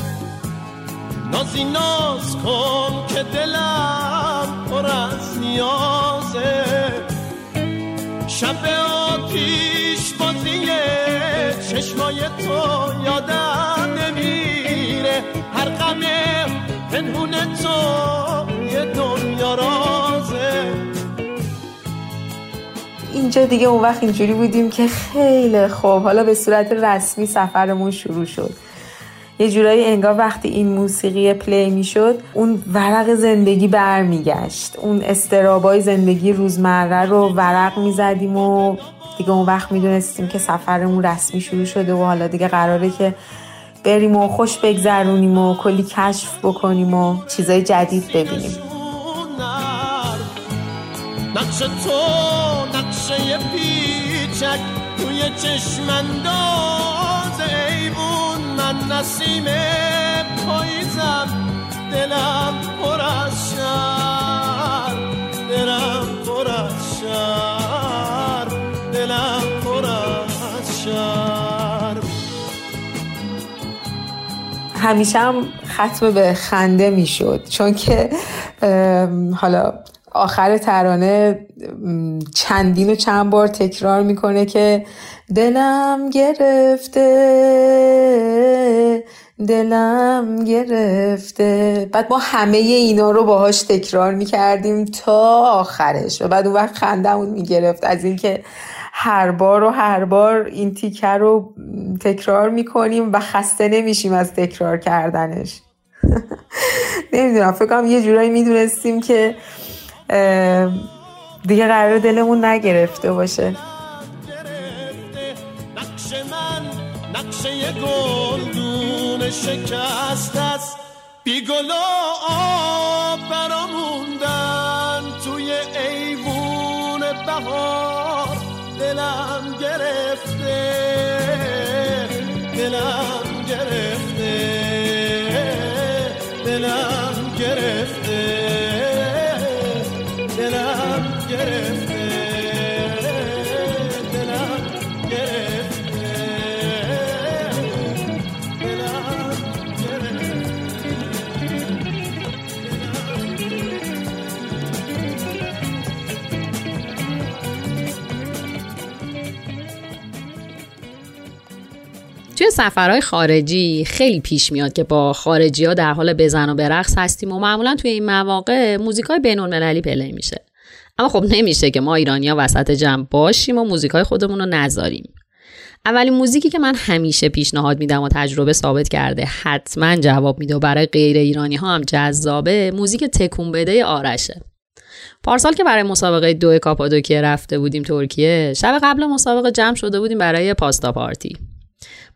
نازی ناز کن که دلم پر از نیازه. شب آتیش بازی چشمای تو یادم نمیره. هر غم پنهون تو اینجا دیگه اون وقت اینجوری بودیم که خیلی خوب. حالا به صورت رسمی سفرمون شروع شد. یه جورایی انگار وقتی این موسیقی پلی می‌شد اون ورق زندگی برمیگشت. اون استرابای زندگی روزمره رو ورق می‌زدیم و دیگه اون وقت می‌دونستیم که سفرمون رسمی شروع شده و حالا دیگه قراره که بریم و خوش بگذرونیم و کلی کشف بکنیم و چیزای جدید ببینیم. نقش تو پیچک توی چشم انداز ایوون من نسیم پاییزم. دلم پر از شر دلم پر از شر دلم پر از شر. همیشه هم ختم به خنده می‌شد چون که حالا آخر ترانه چندین و چند بار تکرار می‌کنه که دلم گرفته دلم گرفته. بعد ما همه اینا رو باهاش تکرار می‌کردیم تا آخرش. و بعد اون وقت خندمون می‌گرفت از اینکه هر بار و هر بار این تیکه رو تکرار می‌کنیم و خسته نمیشیم از تکرار کردنش. <laughs> نمی‌دونم فکر کنم یه جورایی می‌دونستیم که دیگه قرار دلمون نگرفته باشه. نقش من نقشه گلدون شکست است. بی گل آب براموندن توی ایوون بهار. دلم گرفته دلم توی سفرهای خارجی خیلی پیش میاد که با خارجی ها در حال بزن و برقص هستیم و معمولا توی این مواقع موزیک های بین المللی play میشه. اما خب نمیشه که ما ایرانیا وسط جمع باشیم و موزیک های خودمون رو نذاریم. اولین موزیکی که من همیشه پیشنهاد میدم و تجربه ثابت کرده حتما جواب میده و برای غیر ایرانی ها هم جذابه موزیک تکون بده آرشه. پارسال که برای مسابقه دو کاپادوکیه رفته بودیم ترکیه شب قبل مسابقه جمع شده بودیم برای pasta party.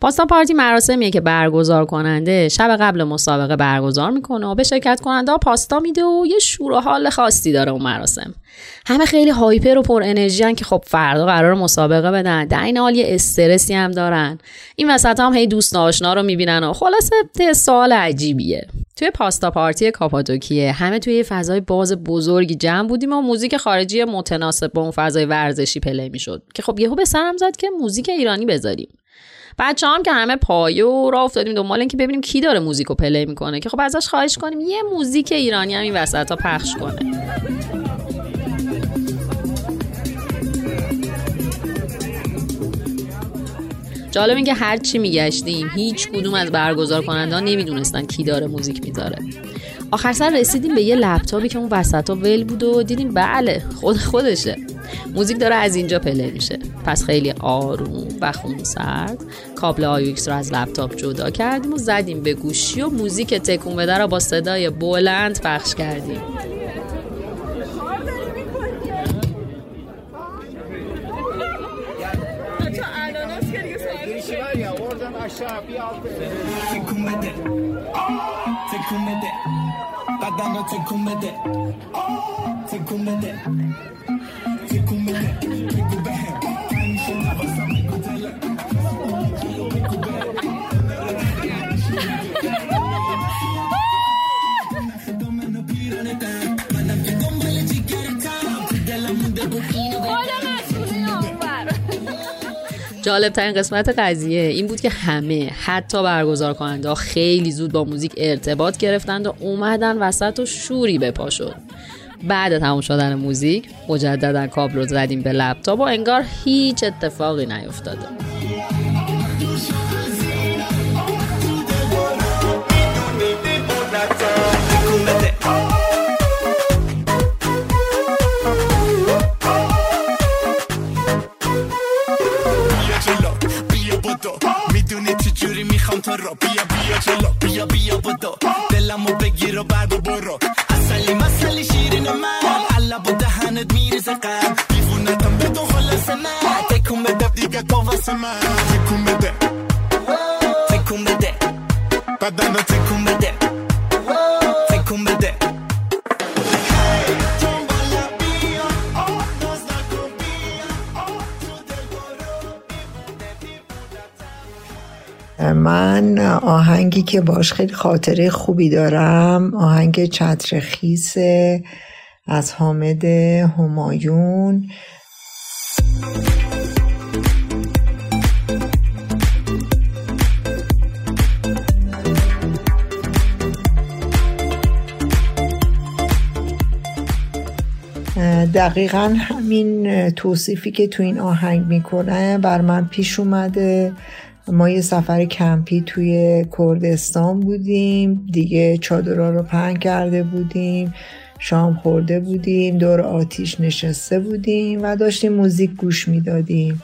pasta party مراسمیه که برگزار کننده شب قبل مسابقه برگزار می‌کنه و به شرکت کننده پاستا میده و یه شور و حال خاصی داره اون مراسم. همه خیلی hyper و پر انرژی که خب فردا قرار مسابقه بدن. در این حال یه استرسی هم دارن. این وسط هم هی دوست آشنا رو می‌بینن و خلاصه حال عجیبیه. توی pasta party کاپادوکیه همه توی یه فضای باز بزرگی جمع بودیم و موزیک خارجی متناسب با اون فضای ورزشی play می‌شد. که خب یهو به سرم زد که موزیک ایرانی بذاریم. بچه هم که همه پایه و راه افتادیم دنبال اینکه ببینیم کی داره موزیکو play می‌کنه که خب ازش خواهش کنیم یه موزیک ایرانی هم این وسط ها پخش کنه. جالب اینکه هر چی میگشتیم هیچ کدوم از برگزار کنندگان نمی‌دونستن کی داره موزیک می‌ذاره. آخر سر رسیدیم به یه لپتاپی که اون وسط ها ول بود و دیدیم بله خود خودشه. موزیک داره از اینجا play میشه. پس خیلی آروم و خونسرد کابل AUX رو از لپتاپ جدا کردیم و زدیم به گوشی و موزیک تکون بده رو با صدای بلند پخش کردیم. تکون بده. تکون بده. رو تکون بده. تکون بده. جالب ترین قسمت قضیه این بود که همه حتی برگزار کننده خیلی زود با موزیک ارتباط گرفتند و اومدن وسط و شوری به پا شد. بعد تموم شدن موزیک مجددا کابل رو زدیم به لپتاپ و انگار هیچ اتفاقی نیفتاده. تو رو بیا بیا جلو بیا بیا بدو دلمو بگیر و بعد و برو اصلی مسلی شیرین من حالا با دهنت میریزه قم دیوونتم بدون خلاص من تکون بده دیگه تو واسه من تکون بده تکون بده بدن رو تکون بده تکون بده من آهنگی که باش خیلی خاطره خوبی دارم. آهنگ چتر خیس از حامد همایون. دقیقا همین توصیفی که تو این آهنگ می‌کنه بر من پیش اومده. ما یه سفر کمپی توی کردستان بودیم. دیگه چادرها رو پهن کرده بودیم. شام خورده بودیم. دور آتیش نشسته بودیم و داشتیم موزیک گوش می‌دادیم.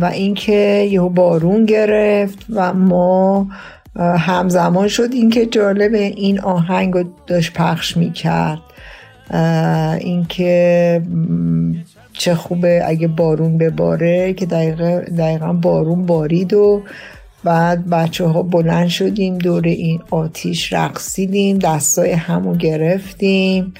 و اینکه یهو بارون گرفت و ما همزمان شد اینکه جالب این آهنگ رو داشت پخش می‌کرد. اینکه چه خوبه اگه بارون بباره که دقیقا, دقیقا بارون بارید و بعد بچه ها بلند شدیم دور این آتیش رقصیدیم دستای همو گرفتیم.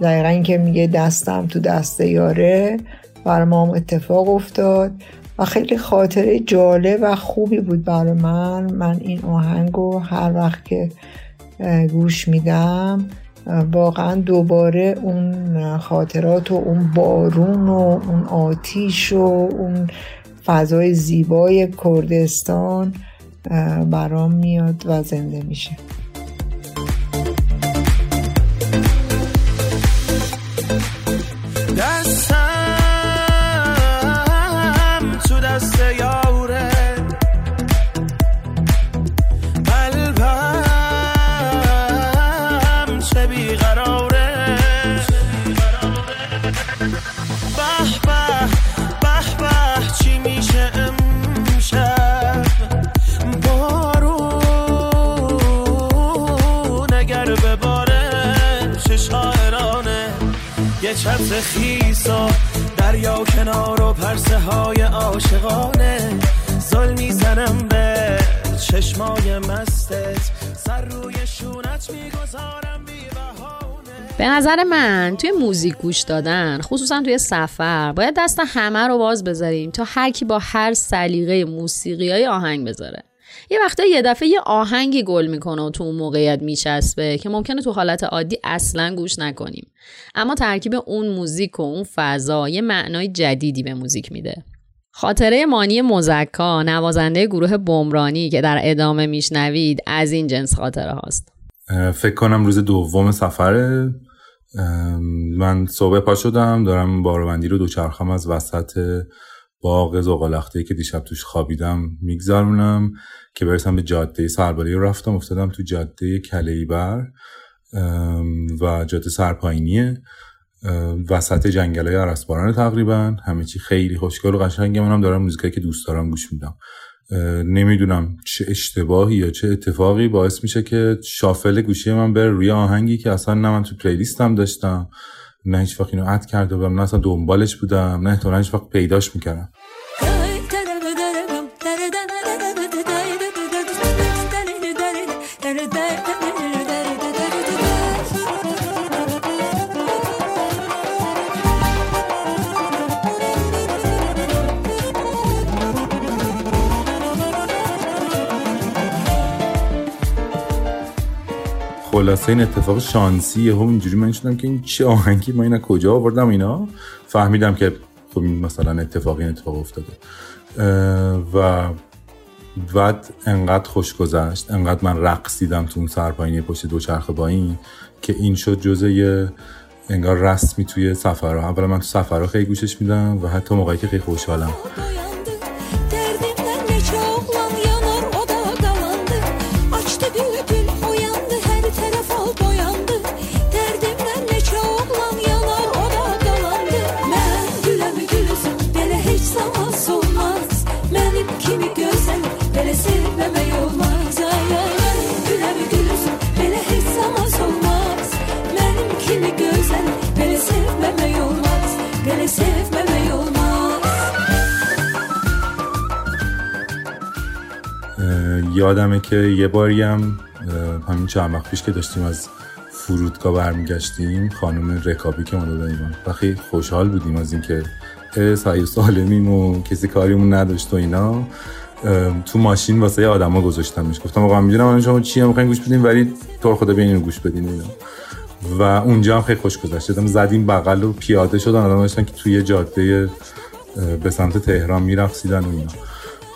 دقیقا این که میگه دستم تو دست یاره برای ما هم اتفاق افتاد و خیلی خاطره جالب و خوبی بود برای من. من این آهنگو هر وقت که گوش میدم واقعا دوباره اون خاطرات و اون بارون و اون آتیش و اون فضای زیبای کردستان برام میاد و زنده میشه. چتر خیسا دریا کنار و پرسه های عاشقانه. زل می‌زنم به چشمای مستت. سر روی شونت می‌گذارم به نظر من توی موزیک گوش دادن خصوصا توی سفر باید دست همه رو باز بذاریم تا هر کی با هر سلیقه موسیقی های آهنگ بذاره. یه وقتا یه دفعه یه آهنگی گل می‌کنه و تو اون موقعیت میچسبه که ممکنه تو حالت عادی اصلا گوش نکنیم. اما ترکیب اون موزیک و اون فضا یه معنای جدیدی به موزیک میده. خاطره مانی مزکا نوازنده گروه بمرانی که در ادامه میشنوید از این جنس خاطره هاست. فکر کنم روز دوم سفره. من صبح پا شدم دارم باروندی رو دوچرخم از وسط باغ زغالخته که دیشب توش خوابیدم میگذرونم که برسم به جاده سربالی رفتم افتادم تو جاده کلیبر و جاده سرپاینیه وسط جنگل های عرسباران تقریبا. همه چی خیلی خوشگل و قشنگه. منم دارم موزیکایی که دوست دارم گوش میدم. نمی‌دونم چه اشتباهی یا چه اتفاقی باعث میشه که شافل گوشی من بره روی آهنگی که اصلا نه من تو پلیلیستم داشتم. نه هیچ وقت اینو اد کرده بودم نه اصلا دنبالش بودم نه احتمالا هیچ وقت پیداش می‌کردم. خلاصه این اتفاق شانسی هم اینجوری من شدم که این چه آهنگی ما اینا کجا آوردم اینا؟ فهمیدم که خب مثلا اتفاقی اتفاق افتاده. و بعد انقدر خوش گذشت انقدر من رقصیدم تو اون سرپاینی پشت دوچرخه با این که این شد جزء انگار رسمی توی سفرها. اولا من تو سفرها خیلی گوشش میدم و حتی موقعی که خیلی خوشحالم. یادمه که یه باری هم همین چند وقت پیش که داشتیم از فرودگاه برمیگشتیم خانم رکابی که ما دادن ایران. و خیلی خوشحال بودیم از اینکه سعی سالمیم و کسی کاریمون نداشت و اینا. تو ماشین واسه آدما گذاشتمش. گفتم آقا می‌دونم الان شما چی می‌خواین گوش بدین ولی تو خدا بیاین گوش بدین اینا. و اونجا هم خیلی خوش گذشت. زدیم بغل و پیاده شدن. آدم داشتن که توی جاده به سمت تهران میرقصیدن و اینا.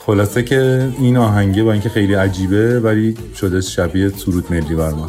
خلاصه که این آهنگه با اینکه خیلی عجیبه ولی شده شبیه سرود ملی بر من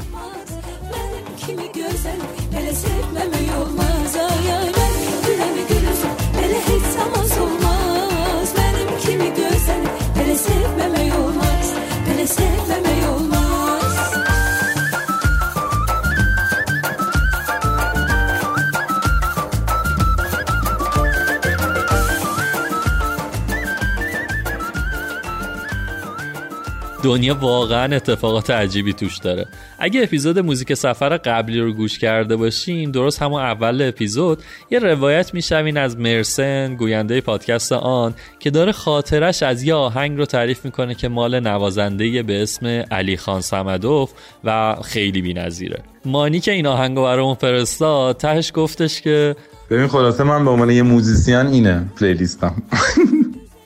دنیا واقعا اتفاقات عجیبی توش داره. اگه اپیزود موزیک سفر قبلی رو گوش کرده باشین درست همون اول اپیزود یه روایت می‌شوین از مرسن گوینده پادکست آن که داره خاطرش از یه آهنگ رو تعریف می‌کنه که مال نوازنده به اسم علی خان سمدوف و خیلی بی‌نظیره. مانی که این آهنگ رو برامون فرستاد تهش گفتش که ببین خلاصه من به عنوان یه موزیسین اینه پلیلیستم. <laughs>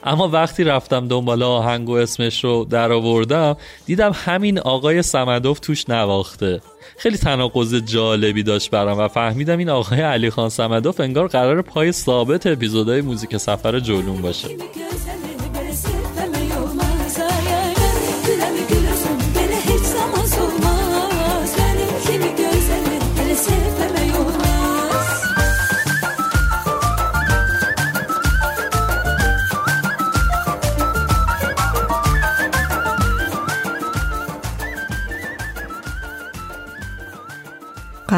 اما وقتی رفتم دنبال آهنگ و اسمش رو در آوردم دیدم همین آقای سمدوف توش نواخته. خیلی تناقض جالبی داشت برام و فهمیدم این آقای علی خان سمدوف انگار قرار پای ثابت اپیزودهای موزیک سفر جلوم باشه.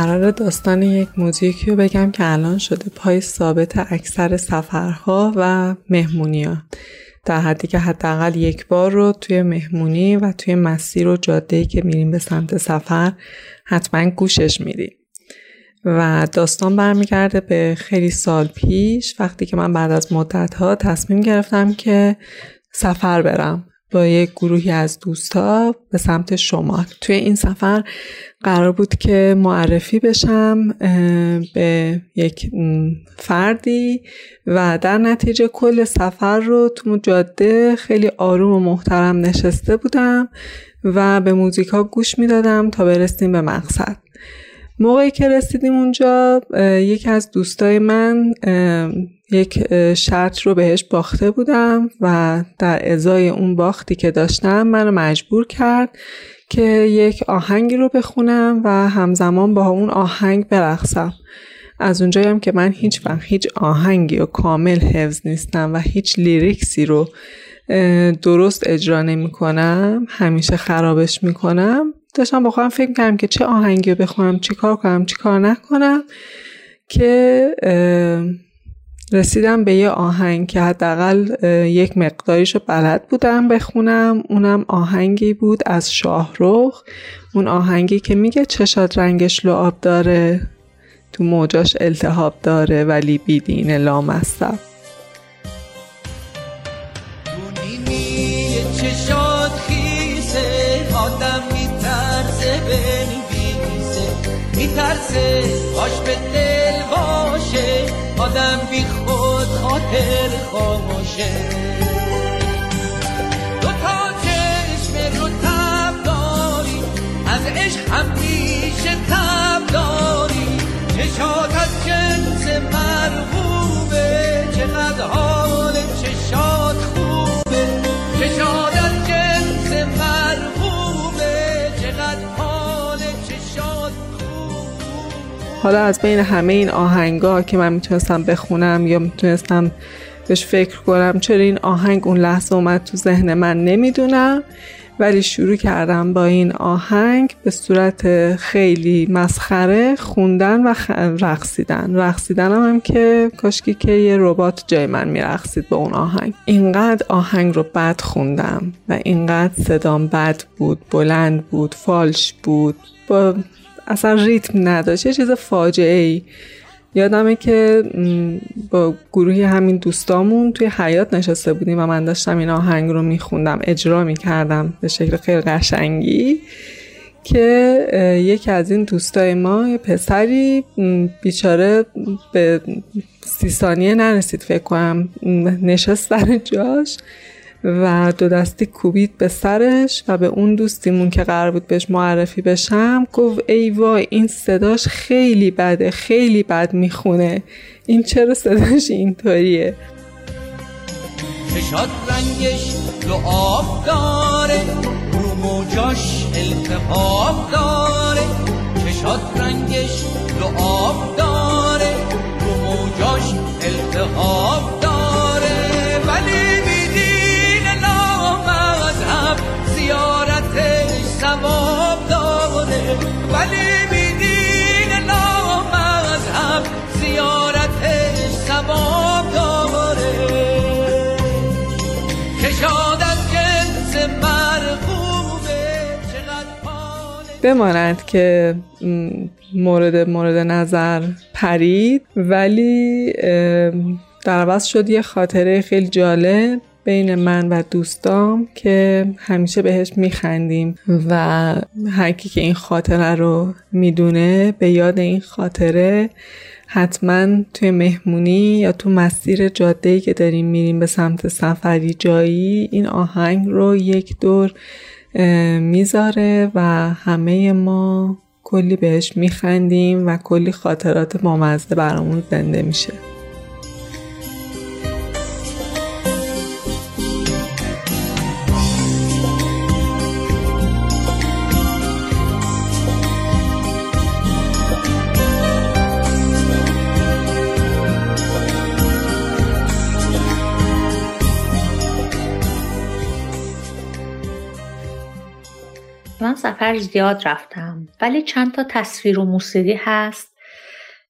قرار داستان یک موزیکی رو بگم که الان شده پای ثابت اکثر سفرها و مهمونی ها. در حدی که حداقل یک بار رو توی مهمونی و توی مسیر و جاده که میریم به سمت سفر حتما گوشش میدیم و داستان برمیگرده به خیلی سال پیش وقتی که من بعد از مدت ها تصمیم گرفتم که سفر برم با یک گروهی از دوستا به سمت شمال توی این سفر قرار بود که معرفی بشم به یک فردی و در نتیجه کل سفر رو تو جاده خیلی آروم و محترم نشسته بودم و به موزیکا گوش می‌دادم تا برسیم به مقصد. موقعی که رسیدیم اونجا یکی از دوستای من یک شرط رو بهش باخته بودم و در ازای اون باختی که داشتم منو مجبور کرد که یک آهنگی رو بخونم و همزمان با اون آهنگ برقصم. از اونجایی هم که من هیچ وقت هیچ آهنگی و کامل حفظ نیستم و هیچ لیریکسی رو درست اجرا نمی کنم همیشه خرابش می کنم داشتم با خودم فکر کردم که چه آهنگی رو بخونم چی کار کنم چی کار نکنم که رسیدم به یه آهنگ که حداقل یک مقداریشو بلد بودم بخونم. اونم آهنگی بود از شاهرخ. اون آهنگی که میگه چشات رنگش لعاب داره تو موجاش التهاب داره ولی بیدین نیمی چشات خیسه آدم میترسه خاطر خاموشه. دو تا چشم رو تب داری از عشق همیشه تب داری. چشات از جنس مرغوبه چقدر حالا از بین همه این آهنگا که من می‌تونستم بخونم یا می‌تونستم بهش فکر کنم چرا این آهنگ اون لحظه اومد تو ذهن من نمی‌دونم. ولی شروع کردم با این آهنگ به صورت خیلی مسخره خوندن و رقصیدن رقصیدن. هم, هم که کاشکی که یه ربات جای من میرقصید به اون آهنگ. اینقدر آهنگ رو بد خوندم و اینقدر صدام بد بود بلند بود فالش بود. با اصلا ریتم نداشت. یه چیز فاجعه ای یادمه که با گروهی همین دوستامون توی حیات نشسته بودیم و من داشتم این آهنگ رو میخوندم اجرا می‌کردم به شکل خیلی قشنگی که یکی از این دوستای ما یه پسری بیچاره به سی ثانیه نرسید فکر کنم نشست سر جاش. و دو دستی کوبید به سرش و به اون دوستیمون که قرار بود بهش معرفی بشم گفت ای وای این صداش خیلی بده خیلی بد می‌خونه. این چرا صداش اینطوریه؟ چشات رنگش آب داره رو موجاش التهاب داره. چشات رنگش آب داره رو موجاش التهاب ثواب داره ولی میدین نامذهب زیارتش ثواب داره کشاد از جنس مرغوبه چقدر بماند که مورد مورد نظر پرید. ولی در عوض شد یه خاطره خیلی جالب. بین من و دوستام که همیشه بهش میخندیم و هر کی که این خاطره رو می‌دونه به یاد این خاطره حتما توی مهمونی یا تو مسیر جاده که داریم میریم به سمت سفری جایی این آهنگ رو یک دور می‌ذاره و همه ما کلی بهش میخندیم و کلی خاطرات بامزه برامون زنده میشه. سفر زیاد رفتم. ولی چند تا تصویر و موسیقی هست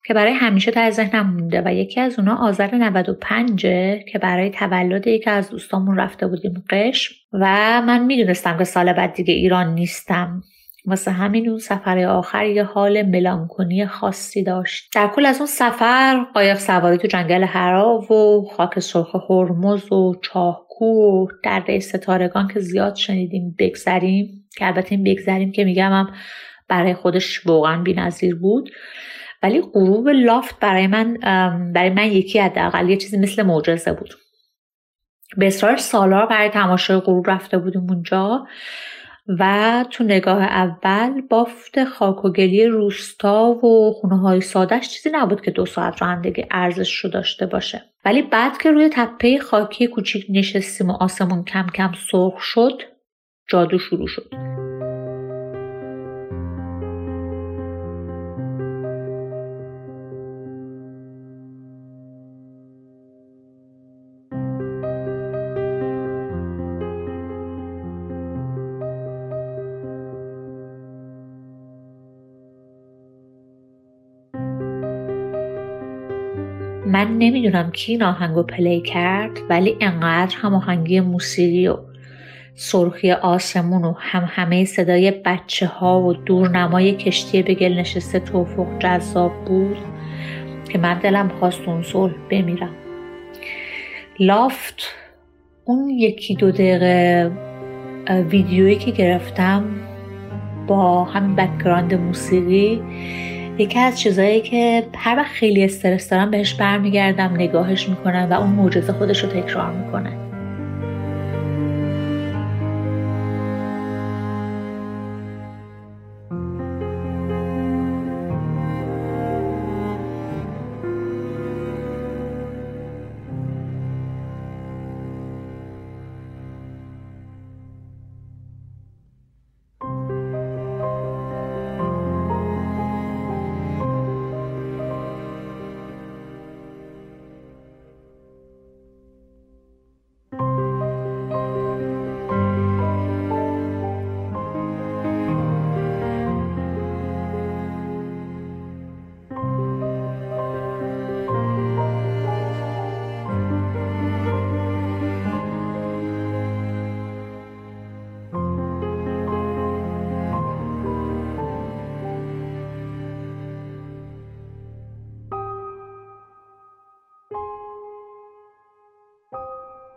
که برای همیشه تا ذهنم مونده و یکی از اونا آذر 95 که برای تولد یکی از دوستامون رفته بودیم قشم و من می‌دونستم که سال بعد دیگه ایران نیستم. واسه همین اون سفر آخر یه حال ملانکونی خاصی داشت. در کل از اون سفر قایق سواری تو جنگل هرا و خاک سرخ هرمز و چاهکو و دره ستارگان که زیاد شنیدیم بگذریم. که البته این بگذریم که میگم هم برای خودش واقعا بی‌نظیر بود. ولی غروب لافت برای من برای من یکی حداقل یه چیزی مثل معجزه بود. به اصرار سالار برای تماشای غروب رفته بودیم اونجا و تو نگاه اول بافت خاک و گلی روستا و خونه های سادش چیزی نبود که دو ساعت رانندگی ارزش رو داشته باشه. ولی بعد که روی تپه خاکی کوچیک نشستیم و آسمون کم کم سرخ شد جادو شروع شد. من نمی‌دونم کی این آهنگ پلی کرد ولی انقدر هماهنگی موسیقی و سرخی آسمون و هم همه صدای بچه ها و دورنمای کشتی به گل نشسته تو افق جذاب بود که من دلم خواست اون لحظه بمیرم. لافت اون یکی دو دقیقه ویدیویی که گرفتم با همین background موسیقی یکی از چیزایی که هر وقت خیلی استرس دارم بهش برمیگردم نگاهش می‌کنم و اون معجزه خودش رو تکرار می‌کنه.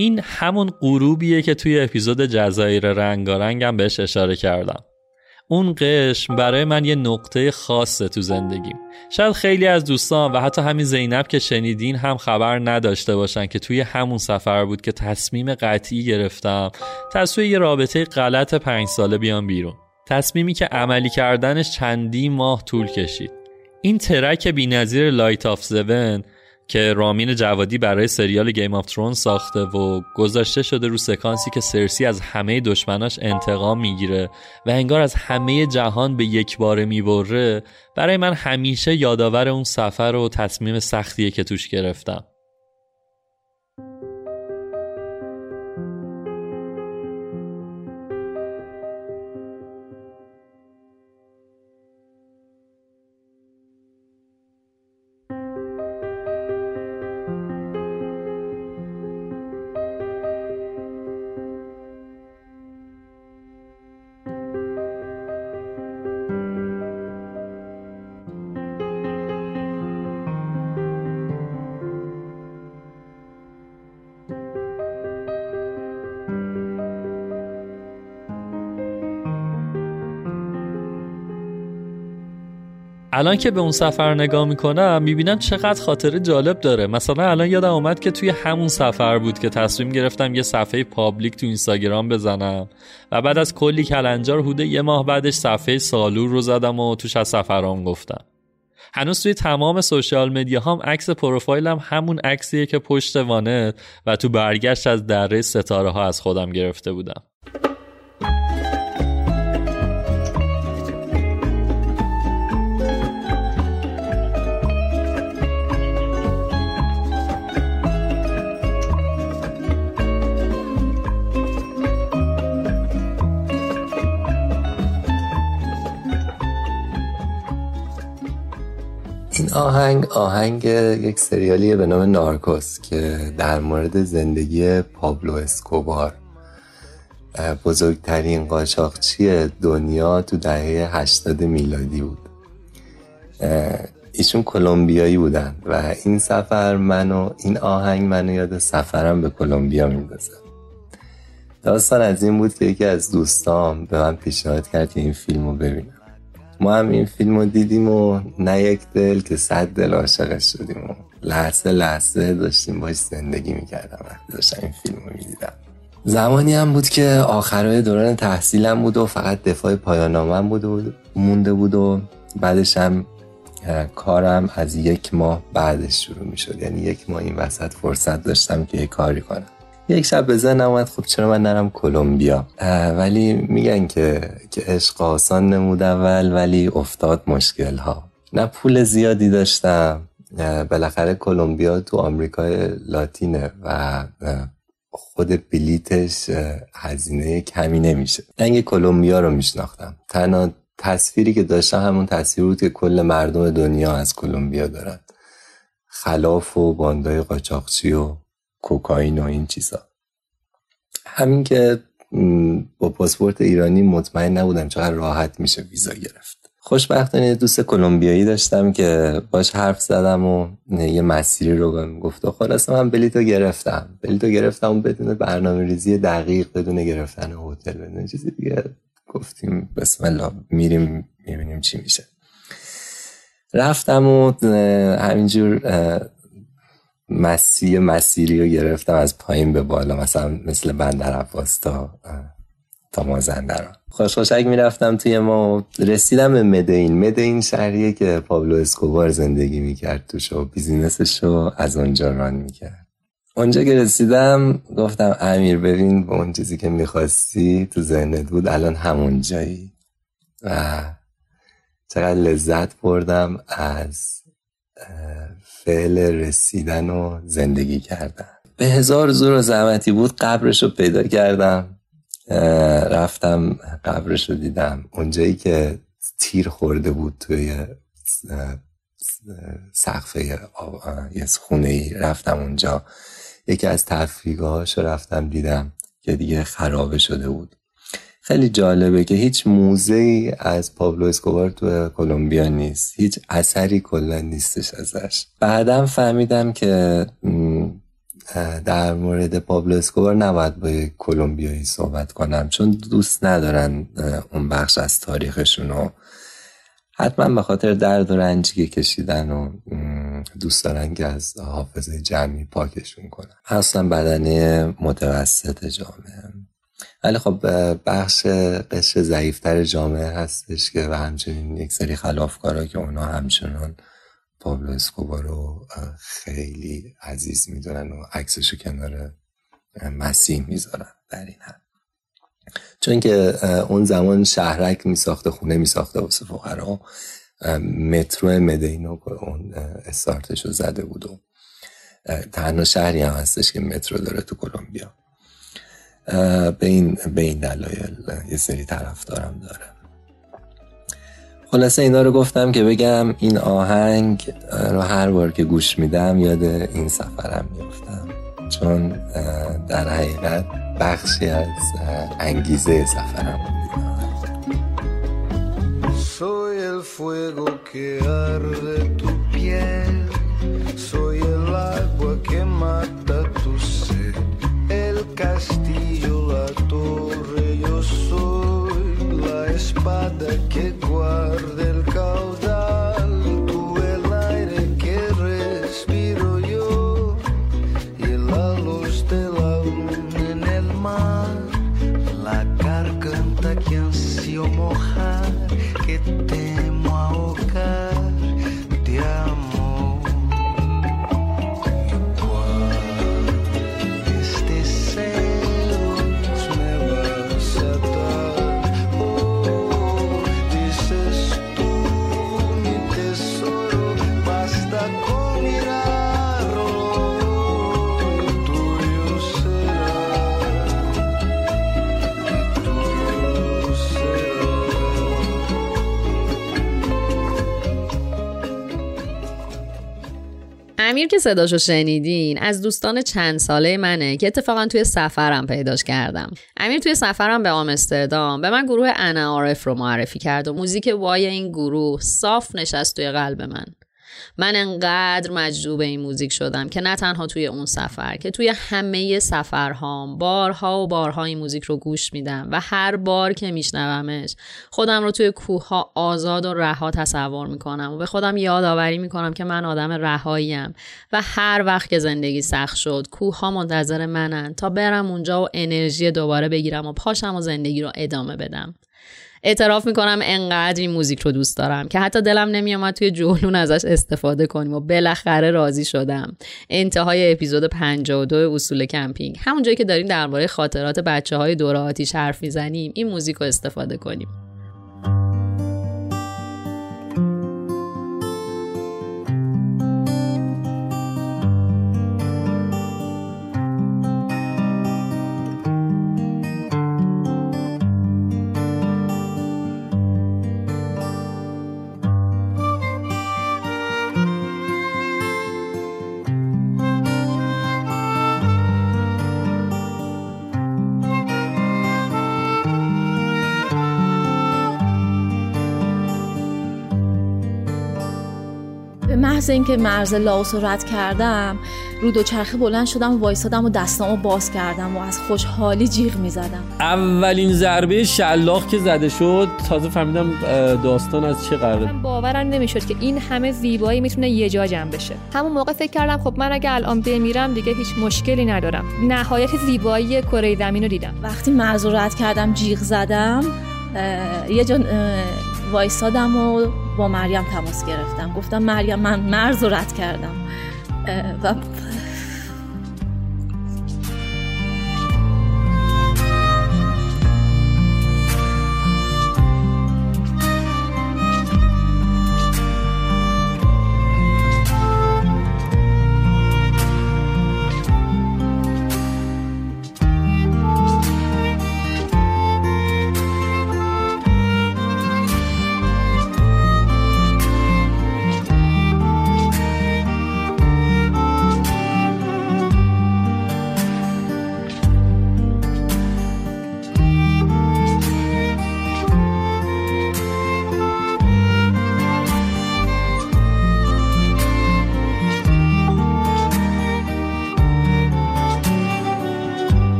این همون غروبیه که توی اپیزود جزایر رنگارنگم بهش اشاره کردم. اون قشم برای من یه نقطه خاصه تو زندگیم. شاید خیلی از دوستان و حتی همین زینب که شنیدین هم خبر نداشته باشن که توی همون سفر بود که تصمیم قطعی گرفتم توی یه رابطه غلط پنج ساله بیام بیرون. تصمیمی که عملی کردنش چندی ماه طول کشید. این ترک بینظیر Light of Zone که رامین جوادی برای سریال گیم آف ترون ساخته و گذاشته شده رو سکانسی که سرسی از همه دشمناش انتقام می‌گیره و انگار از همه جهان به یک باره می‌بره برای من همیشه یادآور اون سفر و تصمیم سختیه که توش گرفتم. الان که به اون سفر نگاه می‌کنم می‌بینم چقدر خاطره جالب داره. مثلا الان یادم اومد که توی همون سفر بود که تصمیم گرفتم یه صفحه public تو اینستاگرام بزنم. و بعد از کلی کلنجار حدود یه ماه بعدش صفحه سالور رو زدم و توش از سفرام گفتم. هنوز توی تمام social media هم عکس پروفایلم همون عکسیه که پشت وانت و تو برگشت از دره ستاره ها از خودم گرفته بودم. آهنگ آهنگ یک سریالیه به نام نارکوس که در مورد زندگی پابلو اسکوبار. بزرگترین قاچاقچی دنیا تو دهه 80 میلادی بود. ایشون کلمبیایی بودن و این سفر منو این آهنگ منو یاد سفرم به کلمبیا میندازه. داستان از این بود که یکی از دوستام به من پیشنهاد کرد که این فیلم رو ببینم. ما هم این فیلم رو دیدیم و نه یک دل که صد دل عاشقش شدیم و لحظه لحظه داشتیم باش زندگی می‌کردم. وقتی داشتم این فیلم رو می‌دیدم. زمانی هم بود که آخرای دوران تحصیلم بود و فقط دفاع پایانامم بود و مونده بود و بعدش هم کارم از یک ماه بعدش شروع می شد یعنی یک ماه این وسط فرصت داشتم که یه کاری کنم. یک شب به ذهنم اومد خب چرا من نرم کلمبیا؟ ولی میگن که که عشق آسان نمود اول ولی افتاد مشکل ها نه پول زیادی داشتم. بالاخره کلمبیا تو آمریکای لاتینه و خود بلیتش هزینه کمی نمیشه. رنگ کلمبیا رو میشناختم. تنها تصویری که داشتم همون تصویر بود که کل مردم دنیا از کلمبیا دارن. خلاف و باندای قاچاقچی و کوکائین و این چیزا. همین که با پاسپورت ایرانی مطمئن نبودم چقدر راحت میشه ویزا گرفت. خوشبختانه دوست کلمبیایی داشتم که باش حرف زدم و یه مسیری رو بهم گفت. و خلاص من بلیتو گرفتم. بلیتو گرفتم بدون برنامه ریزی دقیق بدون گرفتن هتل بدون چیزی دیگه. گفتیم بسم الله میریم می‌بینیم چی میشه. رفتم و همینجور مسی مسیری رو گرفتم از پایین به بالا مثلا مثل بندر عباس تا تا مازندران. خوش خوشک می‌رفتم توی ما رسیدم به مدین. مدین شهریه که پابلو اسکوبار زندگی می‌کرد توش و بیزینسش رو از اونجا ران می‌کرد. اونجا که رسیدم گفتم امیر ببین به اون چیزی که می‌خواستی تو ذهنت بود الان همون جایی. و چقدر لذت بردم از فعل رسیدن و زندگی کردن. به هزار زور و زحمتی بود قبرش رو پیدا کردم رفتم قبرش رو دیدم. اونجایی که تیر خورده بود توی سقفه یه خونه ای رفتم اونجا. یکی از تفریگاهاش رو رفتم دیدم که دیگه خرابه شده بود. خیلی جالبه که هیچ موزه ای از پابلو اسکوبار تو کلمبیا نیست. هیچ اثری کلا نیستش ازش. بعدم فهمیدم که در مورد پابلو اسکوبار نباید با کلمبیایی صحبت کنم چون دوست ندارن اون بخش از تاریخشونو حتما به خاطر درد و رنجی که کشیدن و دوست دارن که از حافظه جمعی پاکشون کنن. اصلا بدنه متوسط جامعه. ولی خب بخش قشر ضعیفتر جامعه هستش که و همچنین یک سری خلافکارا که اونا همچنان پابلو اسکوبار رو خیلی عزیز می‌دونن و عکسشو کنار مسیح می‌ذارن. در این حد. چون که اون زمان شهرک میساخته خونه میساخته واسه فقرا مترو مدینو که اون استارتش رو زده بود و تنها شهری هم هستش که مترو داره تو کلمبیا. به این به این دلایل یه سری طرفدارم داره خلاصه اینا رو گفتم که بگم این آهنگ رو هر بار که گوش میدم یاد این سفرم میفتم چون در حقیقت بخشی از انگیزه سفرم Soy el fuego que arde tu piel, soy el agua que mata tu sed, el castillo, torre, yo soy la espada que guarda که صداشو شنیدین از دوستان چند ساله منه که اتفاقا توی سفرم پیداش کردم. امیر توی سفرم به آمستردام به من گروه انا عارف رو معرفی کرد و موزیک وای این گروه صاف نشست توی قلب من. من انقدر مجذوب این موزیک شدم که نه تنها توی اون سفر که توی همه سفرهام بارها و بارها این موزیک رو گوش میدم و هر بار که میشنومش خودم رو توی کوه ها آزاد و رها تصور می‌کنم و به خودم یادآوری می‌کنم که من آدم رهاییم و هر وقت که زندگی سخت شد کوه ها منتظر منن تا برم اونجا و انرژی دوباره بگیرم و پاشم و زندگی رو ادامه بدم. اعتراف می‌کنم انقدر این موزیک رو دوست دارم که حتی دلم نمیومد توی جولون ازش استفاده کنیم و بالاخره راضی شدم. انتهای اپیزود 52 اصول کمپینگ. همون جایی که داریم درباره خاطرات بچه های دوره آتیش حرف می‌زنیم این موزیک رو استفاده کنیم. محض اینکه مرز لاوس رو رد کردم رو دوچرخه بلند شدم و وایسادم و دستامو باز کردم و از خوشحالی جیغ می‌زدم. اولین ضربه شلاق که زده شد تازه فهمیدم داستان از چه قراره. باورم نمی‌شد که این همه زیبایی می‌تونه یه جا جمع بشه. همون موقع فکر کردم خب من اگه الان بمیرم دیگه هیچ مشکلی ندارم. نهایت زیبایی کره زمین رو دیدم. وقتی مرز رو رد کردم جیغ زدم یه جا وایسادم و با مریم تماس گرفتم. گفتم مریم من مرز رو رد کردم. و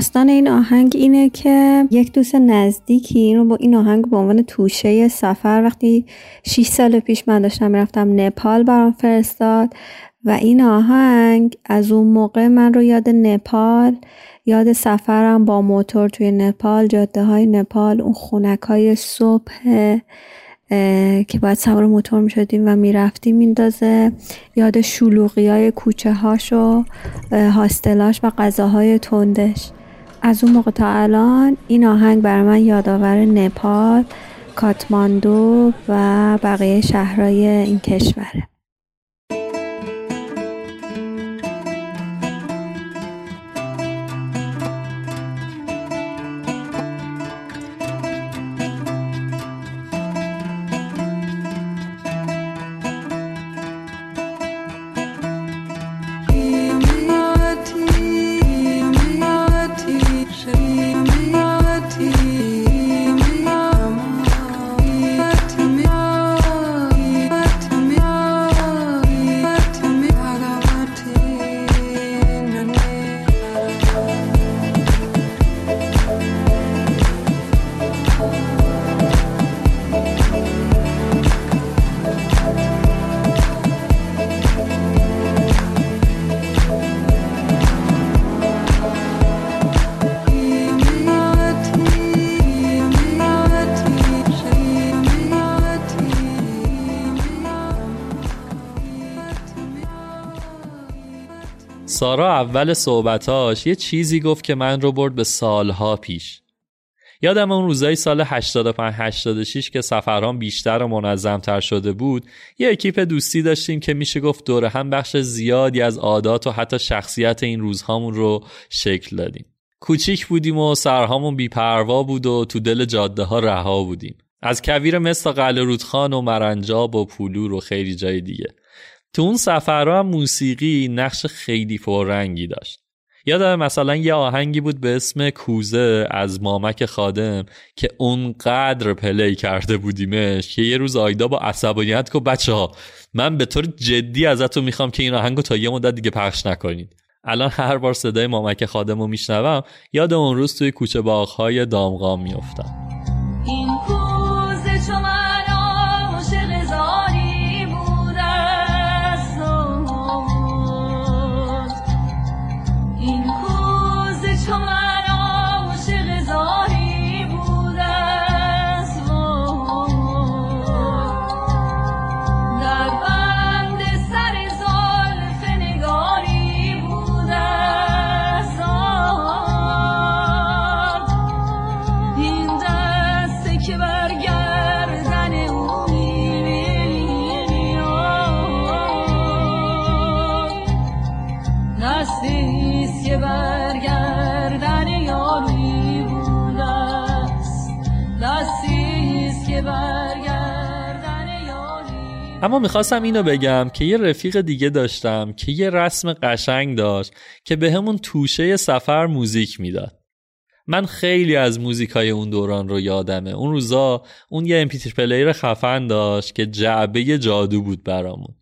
داستان این آهنگ اینه که یک دوست نزدیکی این رو با این آهنگ به عنوان توشه سفر وقتی 6 سال پیش من داشتم می‌رفتم نپال برام فرستاد و این آهنگ از اون موقع من رو یاد نپال یاد سفرم با موتور توی نپال جاده های نپال اون خونک های صبح که باید سوار موتور می شدیم و می‌رفتیم میندازه. یاد شلوغی های کوچه هاش و هاستلاش و غذاهای تندش. از اون موقع تا الان این آهنگ برای من یادآور نپال کاتماندو و بقیه شهرهای این کشوره اول صحبتاش یه چیزی گفت که من رو برد به سالها پیش. یادم اون روزای سال 85 86 که سفران بیشتر و منظمتر شده بود یه اکیپ دوستی داشتیم که میشه گفت دور هم بخش زیادی از عادات و حتی شخصیت این روزهامون رو شکل دادیم. کوچیک بودیم و سرهامون بیپروا بود و تو دل جاده ها رها بودیم. از کویر مثل قلعه رودخان و مرنجاب و پولور و خیلی جای دیگه. تو اون سفرها هم موسیقی نقش خیلی پررنگی داشت. یادم مثلا یه آهنگی بود به اسم کوزه از مامک خادم که اونقدر پلی کرده بودیمش که یه روز آیدا با عصبانیت که بچه ها من به طور جدی ازتون می‌خوام که این آهنگو تا یه مدت دیگه پخش نکنید. الان هر بار صدای مامک خادم رو میشنوم یاد اون روز توی کوچه باغهای دامغام میافتم. اما می‌خواستم اینو بگم که یه رفیق دیگه داشتم که یه رسم قشنگ داشت که بهمون توشه سفر موزیک می‌داد. من خیلی از موزیک های اون دوران رو یادمه. اون روزا اون یه MP3 player خفن داشت که جعبه جادو بود برامون.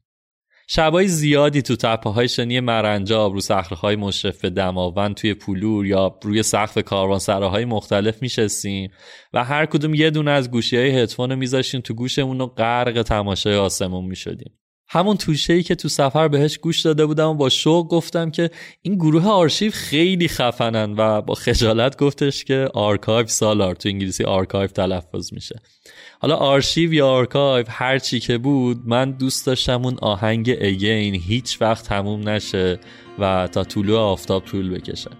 شبای زیادی تو تپه های شنی مرنجاب رو صخره مشرف به دماوند توی پولور یا روی سقف کاروانسراهای مختلف میشستیم و هر کدوم یه دونه از گوشی های هدفون میذاشتیم تو گوشمون و غرق تماشای آسمون می‌شدیم. همون توشه ای که تو سفر بهش گوش داده بودم و با شوق گفتم که این گروه آرشیو خیلی خفنن و با خجالت گفتش که آرکایو سالار تو انگلیسی آرکایو تلفظ میشه. حالا آرشیو یا آرکایو هر چی که بود من دوست داشتم اون آهنگ Again هیچ وقت تموم نشه و تا طلوع آفتاب طول بکشه.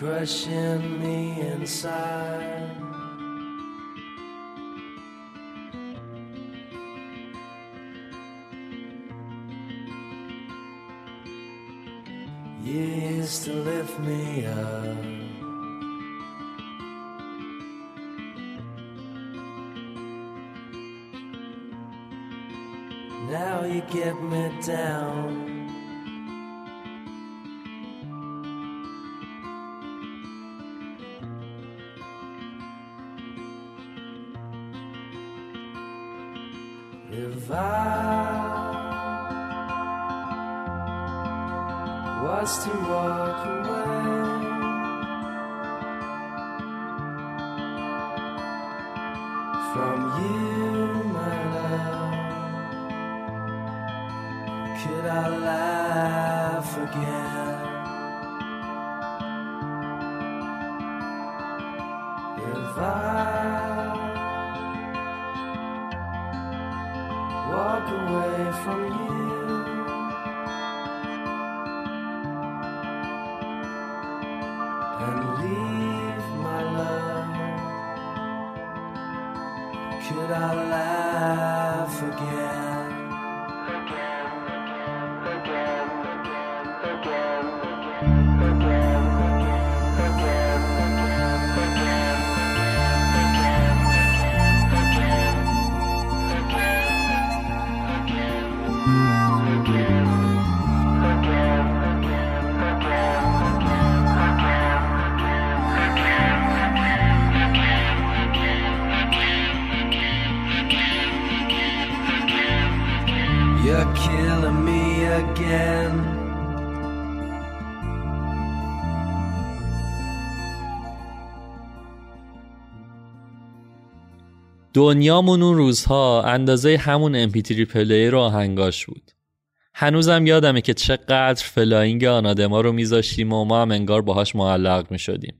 Crushing me inside. You used to lift me up. Now you get me down. If I was to walk away And leave my love. Could I laugh again? Again. دنیامون اون روزها اندازه همون MP3 player و آهنگاش بود هنوزم یادمه که چقدر Flying Anathema رو میذاشتیم و ما هم انگار باهاش معلق می‌شدیم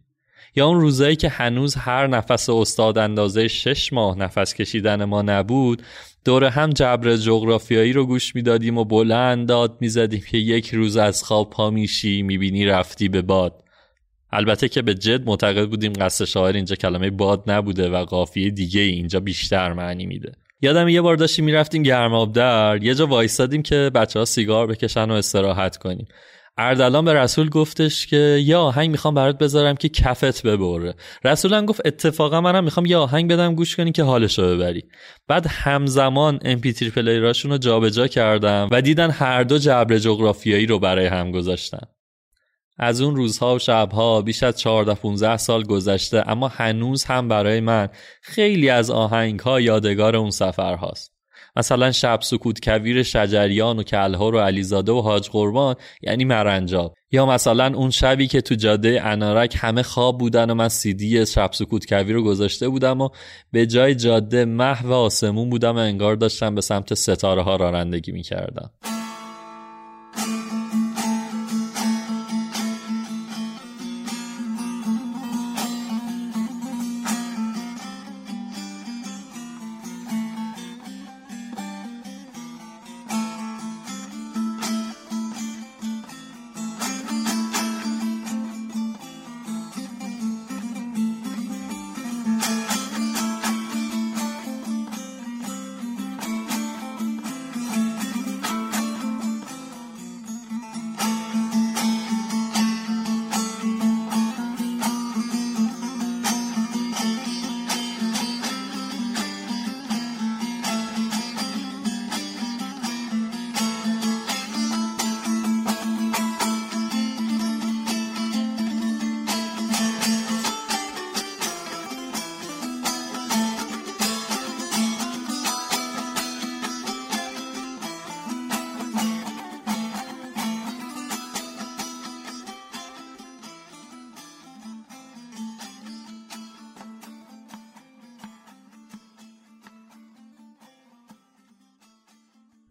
یا اون روزایی که هنوز هر نفس استاد اندازه شش ماه نفس کشیدن ما نبود دور هم جبر جغرافیایی رو گوش می‌دادیم و بلند داد می‌زدیم که یک روز از خواب پا میشی می‌بینی رفتی به باد. البته که به جد معتقد بودیم قصد شاعر اینجا کلمه باد نبوده و قافیه دیگه اینجا بیشتر معنی میده. یادم یه بار داشتیم می‌رفتیم گرماب در یه جا وایستادیم که بچه ها سیگار بکشن و استراحت کنیم. اردلان به رسول گفتش که یه آهنگ می‌خوام برات بذارم که کفت ببره. رسول هم گفت اتفاقا منم می‌خوام یه آهنگ بدم گوش کنی که حالشو ببری. بعد همزمان MP3 پلیراشون رو جابجا کردم و دیدن هر دو جبر جغرافیایی رو برای هم گذاشتن. از اون روزها و شبها بیش از 14 15 سال گذشته اما هنوز هم برای من خیلی از آهنگها یادگار اون سفر هاست. مثلا شب سکوت کویر شجریان و کلهر و علیزاده و حاج قربان یعنی مرنجاب یا مثلا اون شبی که تو جاده انارک همه خواب بودن و من سیدی شب سکوت کویر رو گذاشته بودم و به جای جاده محو آسمون بودم و انگار داشتم به سمت ستاره ها رانندگی می‌کردم.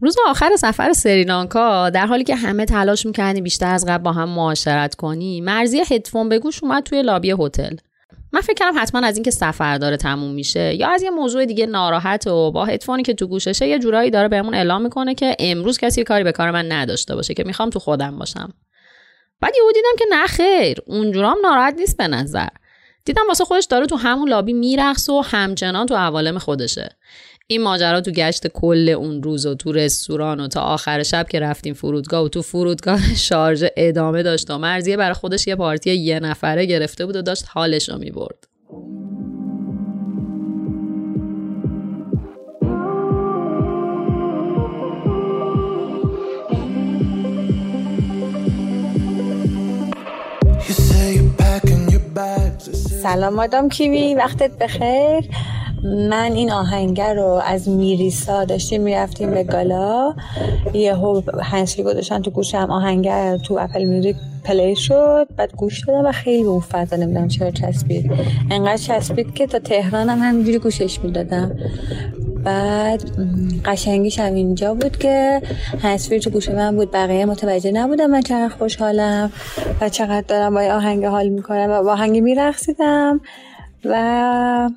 روز آخر سفر سریلانکا در حالی که همه تلاش می‌کردیم بیشتر از قبل با هم معاشرت کنیم مرزی هدفون به گوش اومد توی لابی هتل. من فکر کردم حتما از اینکه سفر داره تموم میشه یا از یه موضوع دیگه ناراحت و با هدفونی که تو گوششه یه جورایی داره بهمون اعلام می‌کنه که امروز کسی کاری به کار من نداشته باشه که می‌خوام تو خودم باشم. بعد یهو دیدم که نه خیر اونجورام ناراحت نیست به نظر. دیدم واسه خودش داره تو همون لابی میرقص و همچنان تو عوالم خودشه. این ماجرا تو گشت کل اون روز و تو رستوران و تا آخر شب که رفتیم فرودگاه و تو فرودگاه <laughs> شارژ ادامه داشت و مرزیه برای خودش یه پارتی یه نفره گرفته بود و داشت حالش رو می‌برد. سلام مادام کیوی وقتت بخیر. من این آهنگر رو از میریسا داشتیم می‌رفتیم به گالا. یهو هنسفری گذاشتن تو گوشم آهنگر تو اپل میوزیک پلی شد بعد گوش دادم و خیلی به اون فضا نمی‌دونم چرا چسبید. انقدر چسبید که تا تهران هم همینجوری گوشش می‌دادم. بعد قشنگیش هم اینجا بود که هنسفری تو گوش من بود بقیه متوجه نبودم من چقدر خوشحالم و چقدر دارم با آهنگ حال می‌کنم و با آهنگ میرقصیدم و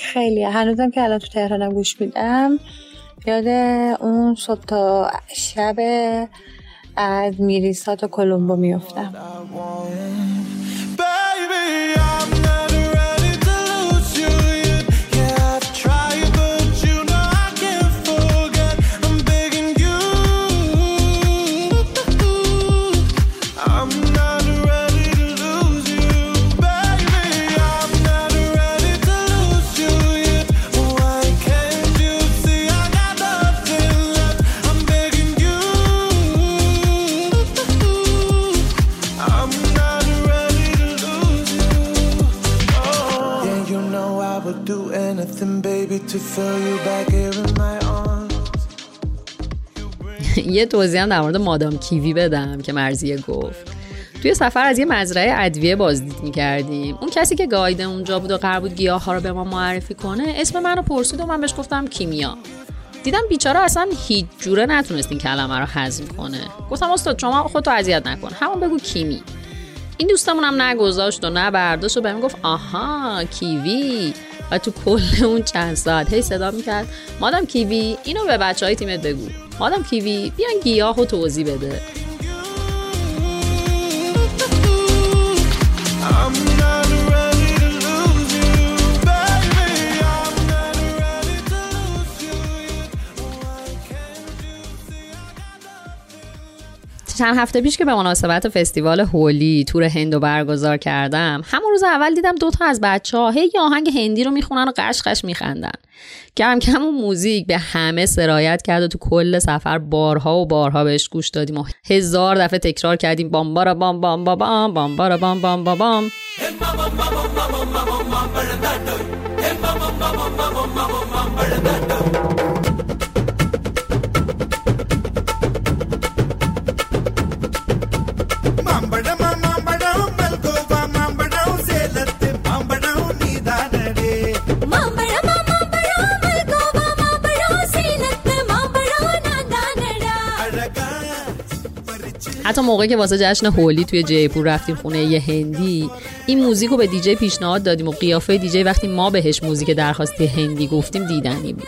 خیلی هنوزم که الان تو تهرانم گوش میدم. یاد اون صبح تا شب از میریسا تا کلمبو میفتم <laughs> یه توضیح در مورد مادام کیوی بدم که مرزیه گفت. توی سفر از یه مزرعه ادویه بازدید می‌کردیم. اون کسی که گایده اونجا بود و قرار بود گیاه ها رو به ما معرفی کنه اسم منو پرسید و من بهش گفتم کیمیا. دیدم بیچاره اصلا هیچ جوره نتونست این کلمه رو هضم کنه. گفتم استاد شما خودتو اذیت نکن. همون بگو کیمی. این دوستمون هم نگذاشت و نه برداشت و بهم گفت آها کیوی. و تو کل اون چند ساعت هی صدا می‌کرد. مادام کیوی اینو به بچه های تیمت بگو. مادام کیوی بیان گیاه و توضیح بده. چند هفته پیش که به مناسبت فستیوال هولی تور هندو برگزار کردم همون روز اول دیدم دوتا از بچه ها هی آهنگ هندی رو می‌خونن و قش قش میخندن. کم کم اون موزیک به همه سرایت کرد و تو کل سفر بارها و بارها بهش گوش دادیم و هزار دفعه تکرار کردیم بام بارا بام بام بام بام بام بارا بام بام بام بام حتی موقعی که واسه جشن هولی توی جیپور رفتیم خونه یه هندی این موزیک رو به دیجی پیشنهاد دادیم و قیافه دیجی وقتی ما بهش موزیک درخواستی هندی گفتیم دیدنی بود.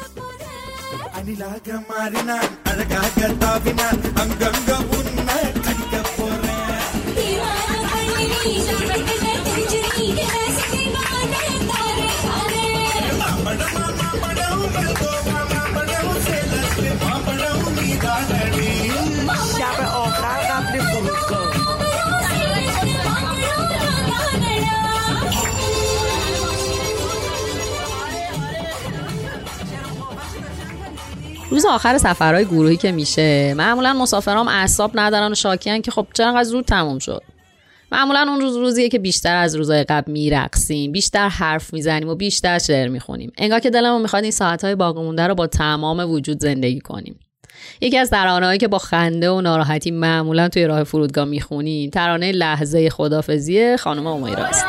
روز آخر سفرهای گروهی که میشه. معمولا مسافرام اعصاب ندارن و شاکیان که خب چرا انقدر زود تموم شد. معمولا اون روز روزیه که بیشتر از روزهای قبل میرقصیم بیشتر حرف می‌زنیم و بیشتر شعر می‌خونیم. انگار که دلمون می‌خواد این ساعتهای باقی مونده رو با تمام وجود زندگی کنیم. یکی از ترانه‌هایی که با خنده و ناراحتی معمولا توی راه فرودگاه می‌خونیم ترانه لحظه خدافزی خانم امیراست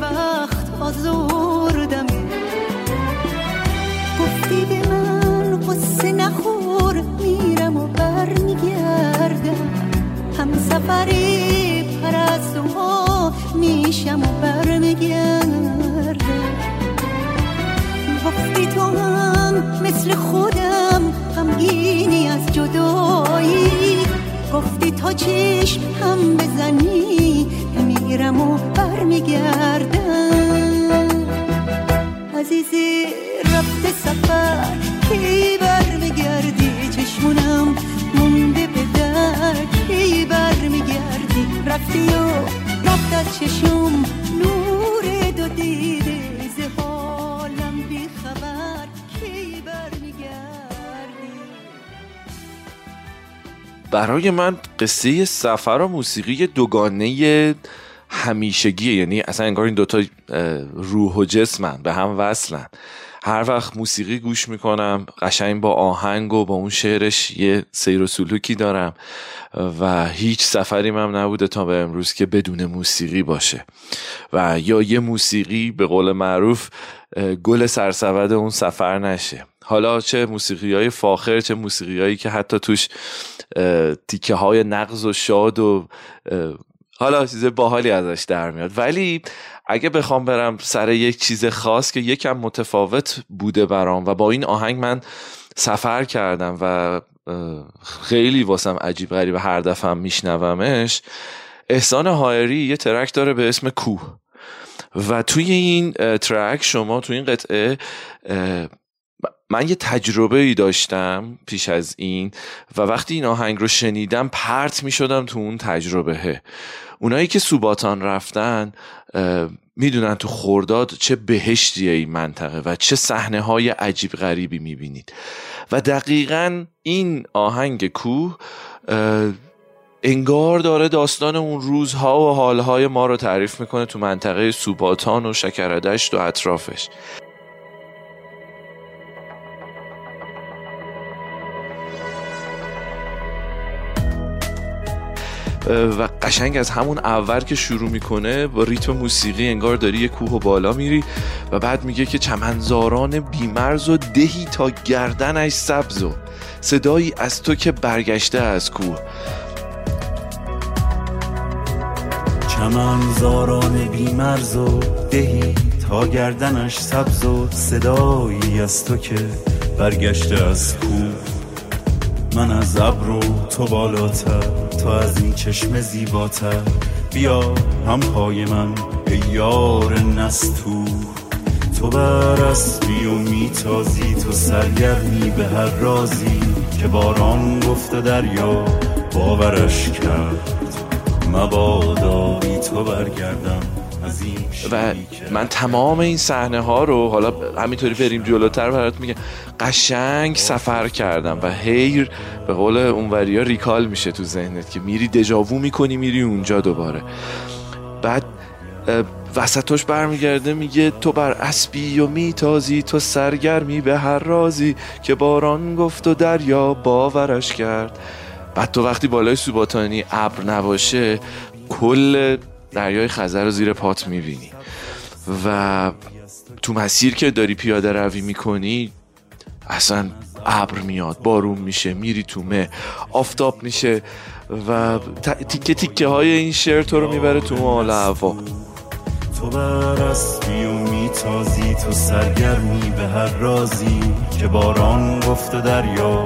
وقت آزردم گفتی به من قصه نخور میرم و برمیگردم. هم سفری میشم و برمیگردم. گفتی تو هم مثل خودم غمگینی از جدایی. گفتی تا چیش هم بزنی میرم و برمیگردم. عزیزی رفته سفر کی برمیگردی؟ چشمونم مونده به در کی برمیگردی؟ رفتی و رفت از چشم نور دو دید برای من قصه سفر و موسیقی دوگانه همیشگیه یعنی اصلا انگار این دوتا روح و جسمن به هم وصلن. هر وقت موسیقی گوش می‌کنم قشنگ با آهنگ و با اون شعرش یه سیر و سلوکی دارم و هیچ سفری هم نبوده تا به امروز که بدون موسیقی باشه. و یا یه موسیقی به قول معروف گل سرسبد اون سفر نشه. حالا چه موسیقی های فاخر چه موسیقی هایی که حتی توش تیکه های نقض و شاد و حالا چیز باحالی ازش در میاد. ولی اگه بخوام برم سر یک چیز خاص که یکم متفاوت بوده برام و با این آهنگ من سفر کردم و خیلی واسم عجیب غریب هر دفعه میشنومش احسان هایری یه ترک داره به اسم کوه. و توی این ترک شما توی این قطعه من یه تجربه ای داشتم پیش از این و وقتی این آهنگ رو شنیدم پرت می شدم تو اون تجربه. اونایی که سوباتان رفتن می‌دونن تو خورداد چه بهشتیه این منطقه و چه صحنه های عجیب غریبی می‌بینید. و دقیقا این آهنگ کوه انگار داره داستان اون روزها و حالهای ما رو تعریف می‌کنه تو منطقه سوباتان و شکردشت و اطرافش. و قشنگ از همون اول که شروع می‌کنه با ریتم موسیقی انگار داری یه کوه و بالا میری و بعد میگه که چمنزاران بیمرز و دهی تا گردنش سبز و صدایی از تو که برگشته از کوه. چمنزاران بیمرز و دهی تا گردنش سبز و صدایی از تو که برگشته از کوه. من از ابر و تو بالاتر تو از این چشم زیباتر. بیا هم پای من ای یار نستو تو بر اسبی و میتازی تو سرگرمی به هر رازی که باران گفته دریا باورش کرد. مبادا تو برگردم. و من تمام این صحنه ها رو حالا همینطوری بریم جلوتر برات میگم. قشنگ سفر کردم و هیر به قول اونوریا ریکال میشه تو ذهنت که میری دژاوو می‌کنی میری اونجا دوباره. بعد اه، وسطاش برمیگرده میگه تو بر اسبی و میتازی تو سرگرمی به هر رازی که باران گفت و دریا باورش کرد. بعد تو وقتی بالای سوباتانی ابر نباشه کل دریای خزر رو زیر پات می‌بینی. و تو مسیر که داری پیاده روی می‌کنی اصلا ابر میاد بارون میشه میری تو مه آفتاب میشه و تیکه تیکه های این شعر تو رو می‌بره تو مال هوا تو بر اسبی و میتازی تو سرگرمی به هر رازی که باران گفت و دریا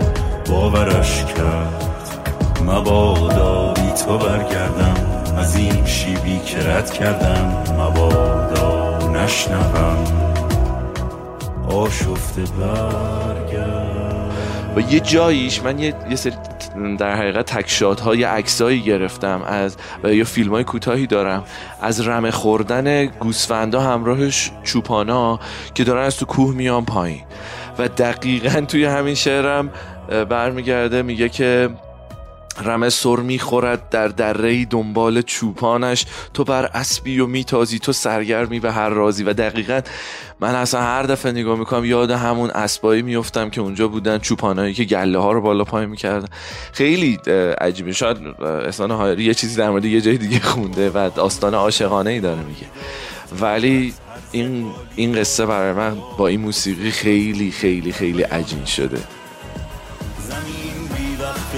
باورش کرد. مبادا تو برگردم. از این شیبی که رد کردم مبادا نشنوم. آشفته برگرد و یه جاییش من یه, یه سری در حقیقت تکشات های عکسایی گرفتم از و یا فیلم های کوتاهی دارم. از رمه خوردن گوسفندا همراهش چوپانا که دارن از تو کوه میان پایین. و دقیقا توی همین شعرم برمیگرده میگه که رمه سر می‌خورد در دره دنبال چوپانش. تو بر اسبی و میتازی تو سرگرمی به هر رازی. و دقیقا من اصلا هر دفعه نگاه می‌کنم یاد همون اسبایی میفتم که اونجا بودن چوپانایی که گله ها رو بالا پای می‌کردن. خیلی عجیبه. شاید احسان هایری یه چیزی در مورد یه جای دیگه خونده و داستان عاشقانه ای داره میگه. ولی این این قصه برای من با این موسیقی خیلی خیلی خیلی عجین شده.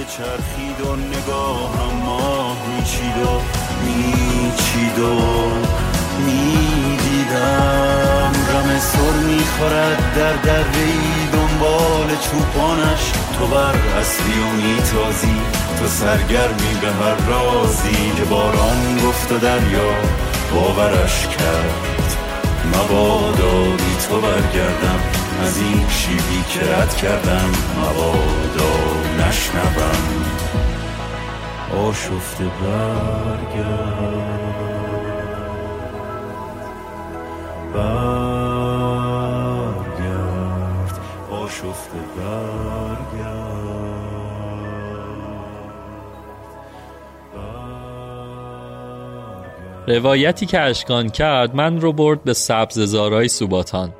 چرخید و نگاهم ماه میچید و میچید و می‌دیدم رم سر می‌خورد در دره دنبال چوپانش. تو بر اصلی و میتازی تو سرگرمی به هر رازی که باران گفت و دریا باورش کرد. مبادا بی تو برگردم از این شیبی که رد کردم مبادا. نشنوم. آشفت برگرد. برگرد. آشفت برگرد. روایتی که اشکان کرد من رو برد به سبززارای سوباتان.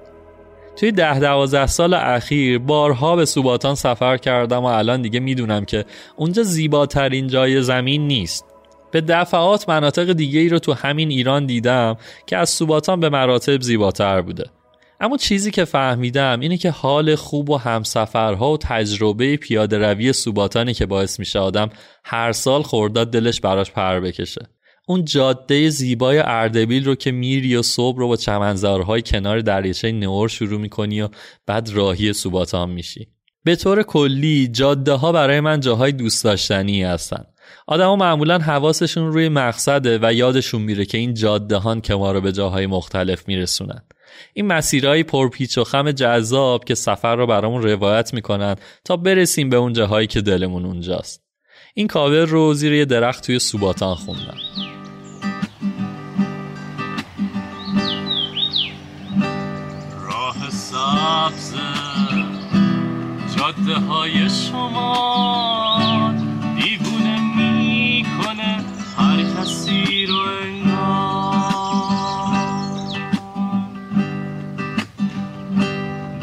توی ده دوازده سال اخیر بارها به سوباتان سفر کردم و الان دیگه می‌دونم که اونجا زیباترین جای زمین نیست. به دفعات مناطق دیگه ای رو تو همین ایران دیدم که از سوباتان به مراتب زیباتر بوده. اما چیزی که فهمیدم اینه که حال خوب و همسفرها و تجربه پیاده روی سوباتانی که باعث میشه آدم هر سال خورداد دلش براش پر بکشه. اون جاده زیبای اردبیل رو که میری و صبح رو با چمنزارهای کنار دریاچه نور شروع می‌کنی و بعد راهی سوباتان میشی. به طور کلی جاده ها برای من جاهای دوست داشتنی هستن. آدما معمولا حواسشون روی مقصده و یادشون میره که این جاده هان که ما رو به جاهای مختلف میرسونن. این مسیرهای پرپیچ و خم جذاب که سفر رو برامون روایت می‌کنن تا برسیم به اون جاهایی که دلمون اونجاست. این کاور رو زیر یه درخت توی سوباتان خوندم. سبز جاده های شما دیوونه می‌کنه. هر کسی رو انگار.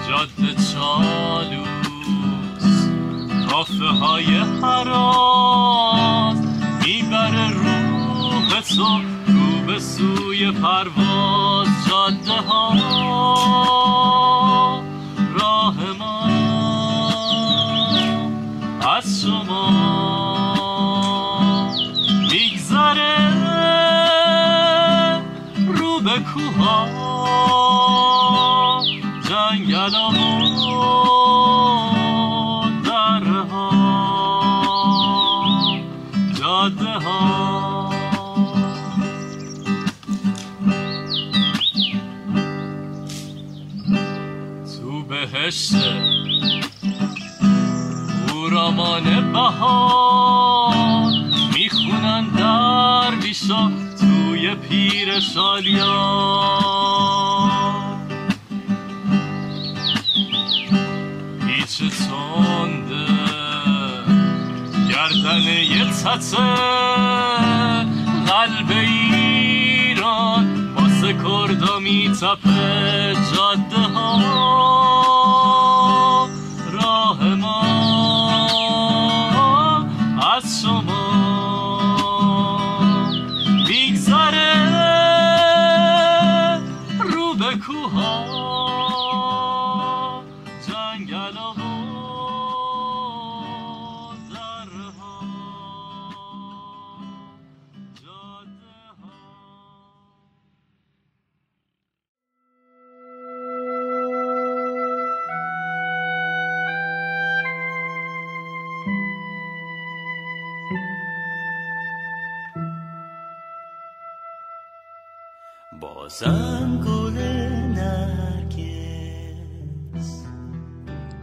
جاده چالوس کافه های حراز می‌بره روح تو رو به سوی پرواز. جاده ها بهار می‌خونن درویشا توی پیر شالیار هیچ تنده گردن یه تته قلب ایران واسه کردا میتپه جاده ها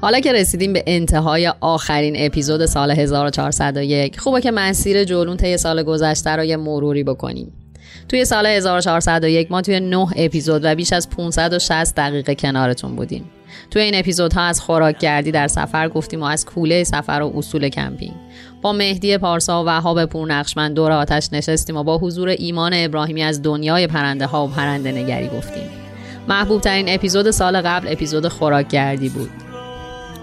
حالا که رسیدیم به انتهای آخرین اپیزود سال 1401 خوبه که مسیر جولون طی سال گذشته رو یه مروری بکنیم. توی سال 1401 ما توی 9 اپیزود و بیش از 560 دقیقه کنارتون بودیم. توی این اپیزودها از خوراکگردی در سفر گفتیم و از کوله سفر و اصول کمپینگ با مهدی پارسا و وهاب پورنقشمند دور آتش نشستیم و با حضور ایمان ابراهیمی از دنیای پرنده ها و پرنده نگری گفتیم. محبوب ترین اپیزود سال قبل اپیزود خوراکگردی بود.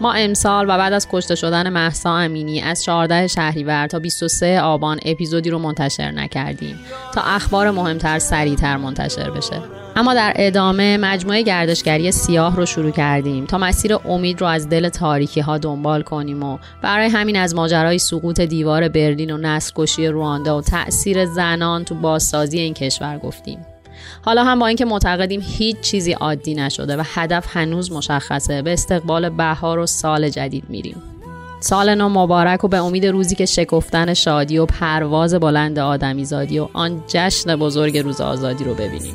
ما امسال و بعد از کشته شدن محسا امینی از 14 شهریور تا 23 آبان اپیزودی رو منتشر نکردیم تا اخبار مهمتر سریعتر منتشر بشه. اما در ادامه مجموعه گردشگری سیاه رو شروع کردیم تا مسیر امید رو از دل تاریکی ها دنبال کنیم و برای همین از ماجرای سقوط دیوار برلین و نسل رواندا و تأثیر زنان تو بازسازی این کشور گفتیم. حالا هم با اینکه معتقدیم هیچ چیزی عادی نشده و هدف هنوز مشخصه به استقبال بهار و سال جدید میریم. سال نو مبارک و به امید روزی که شکفتن شادی و پرواز بلند آدمیزادی و آن جشن بزرگ روز آزادی رو ببینیم.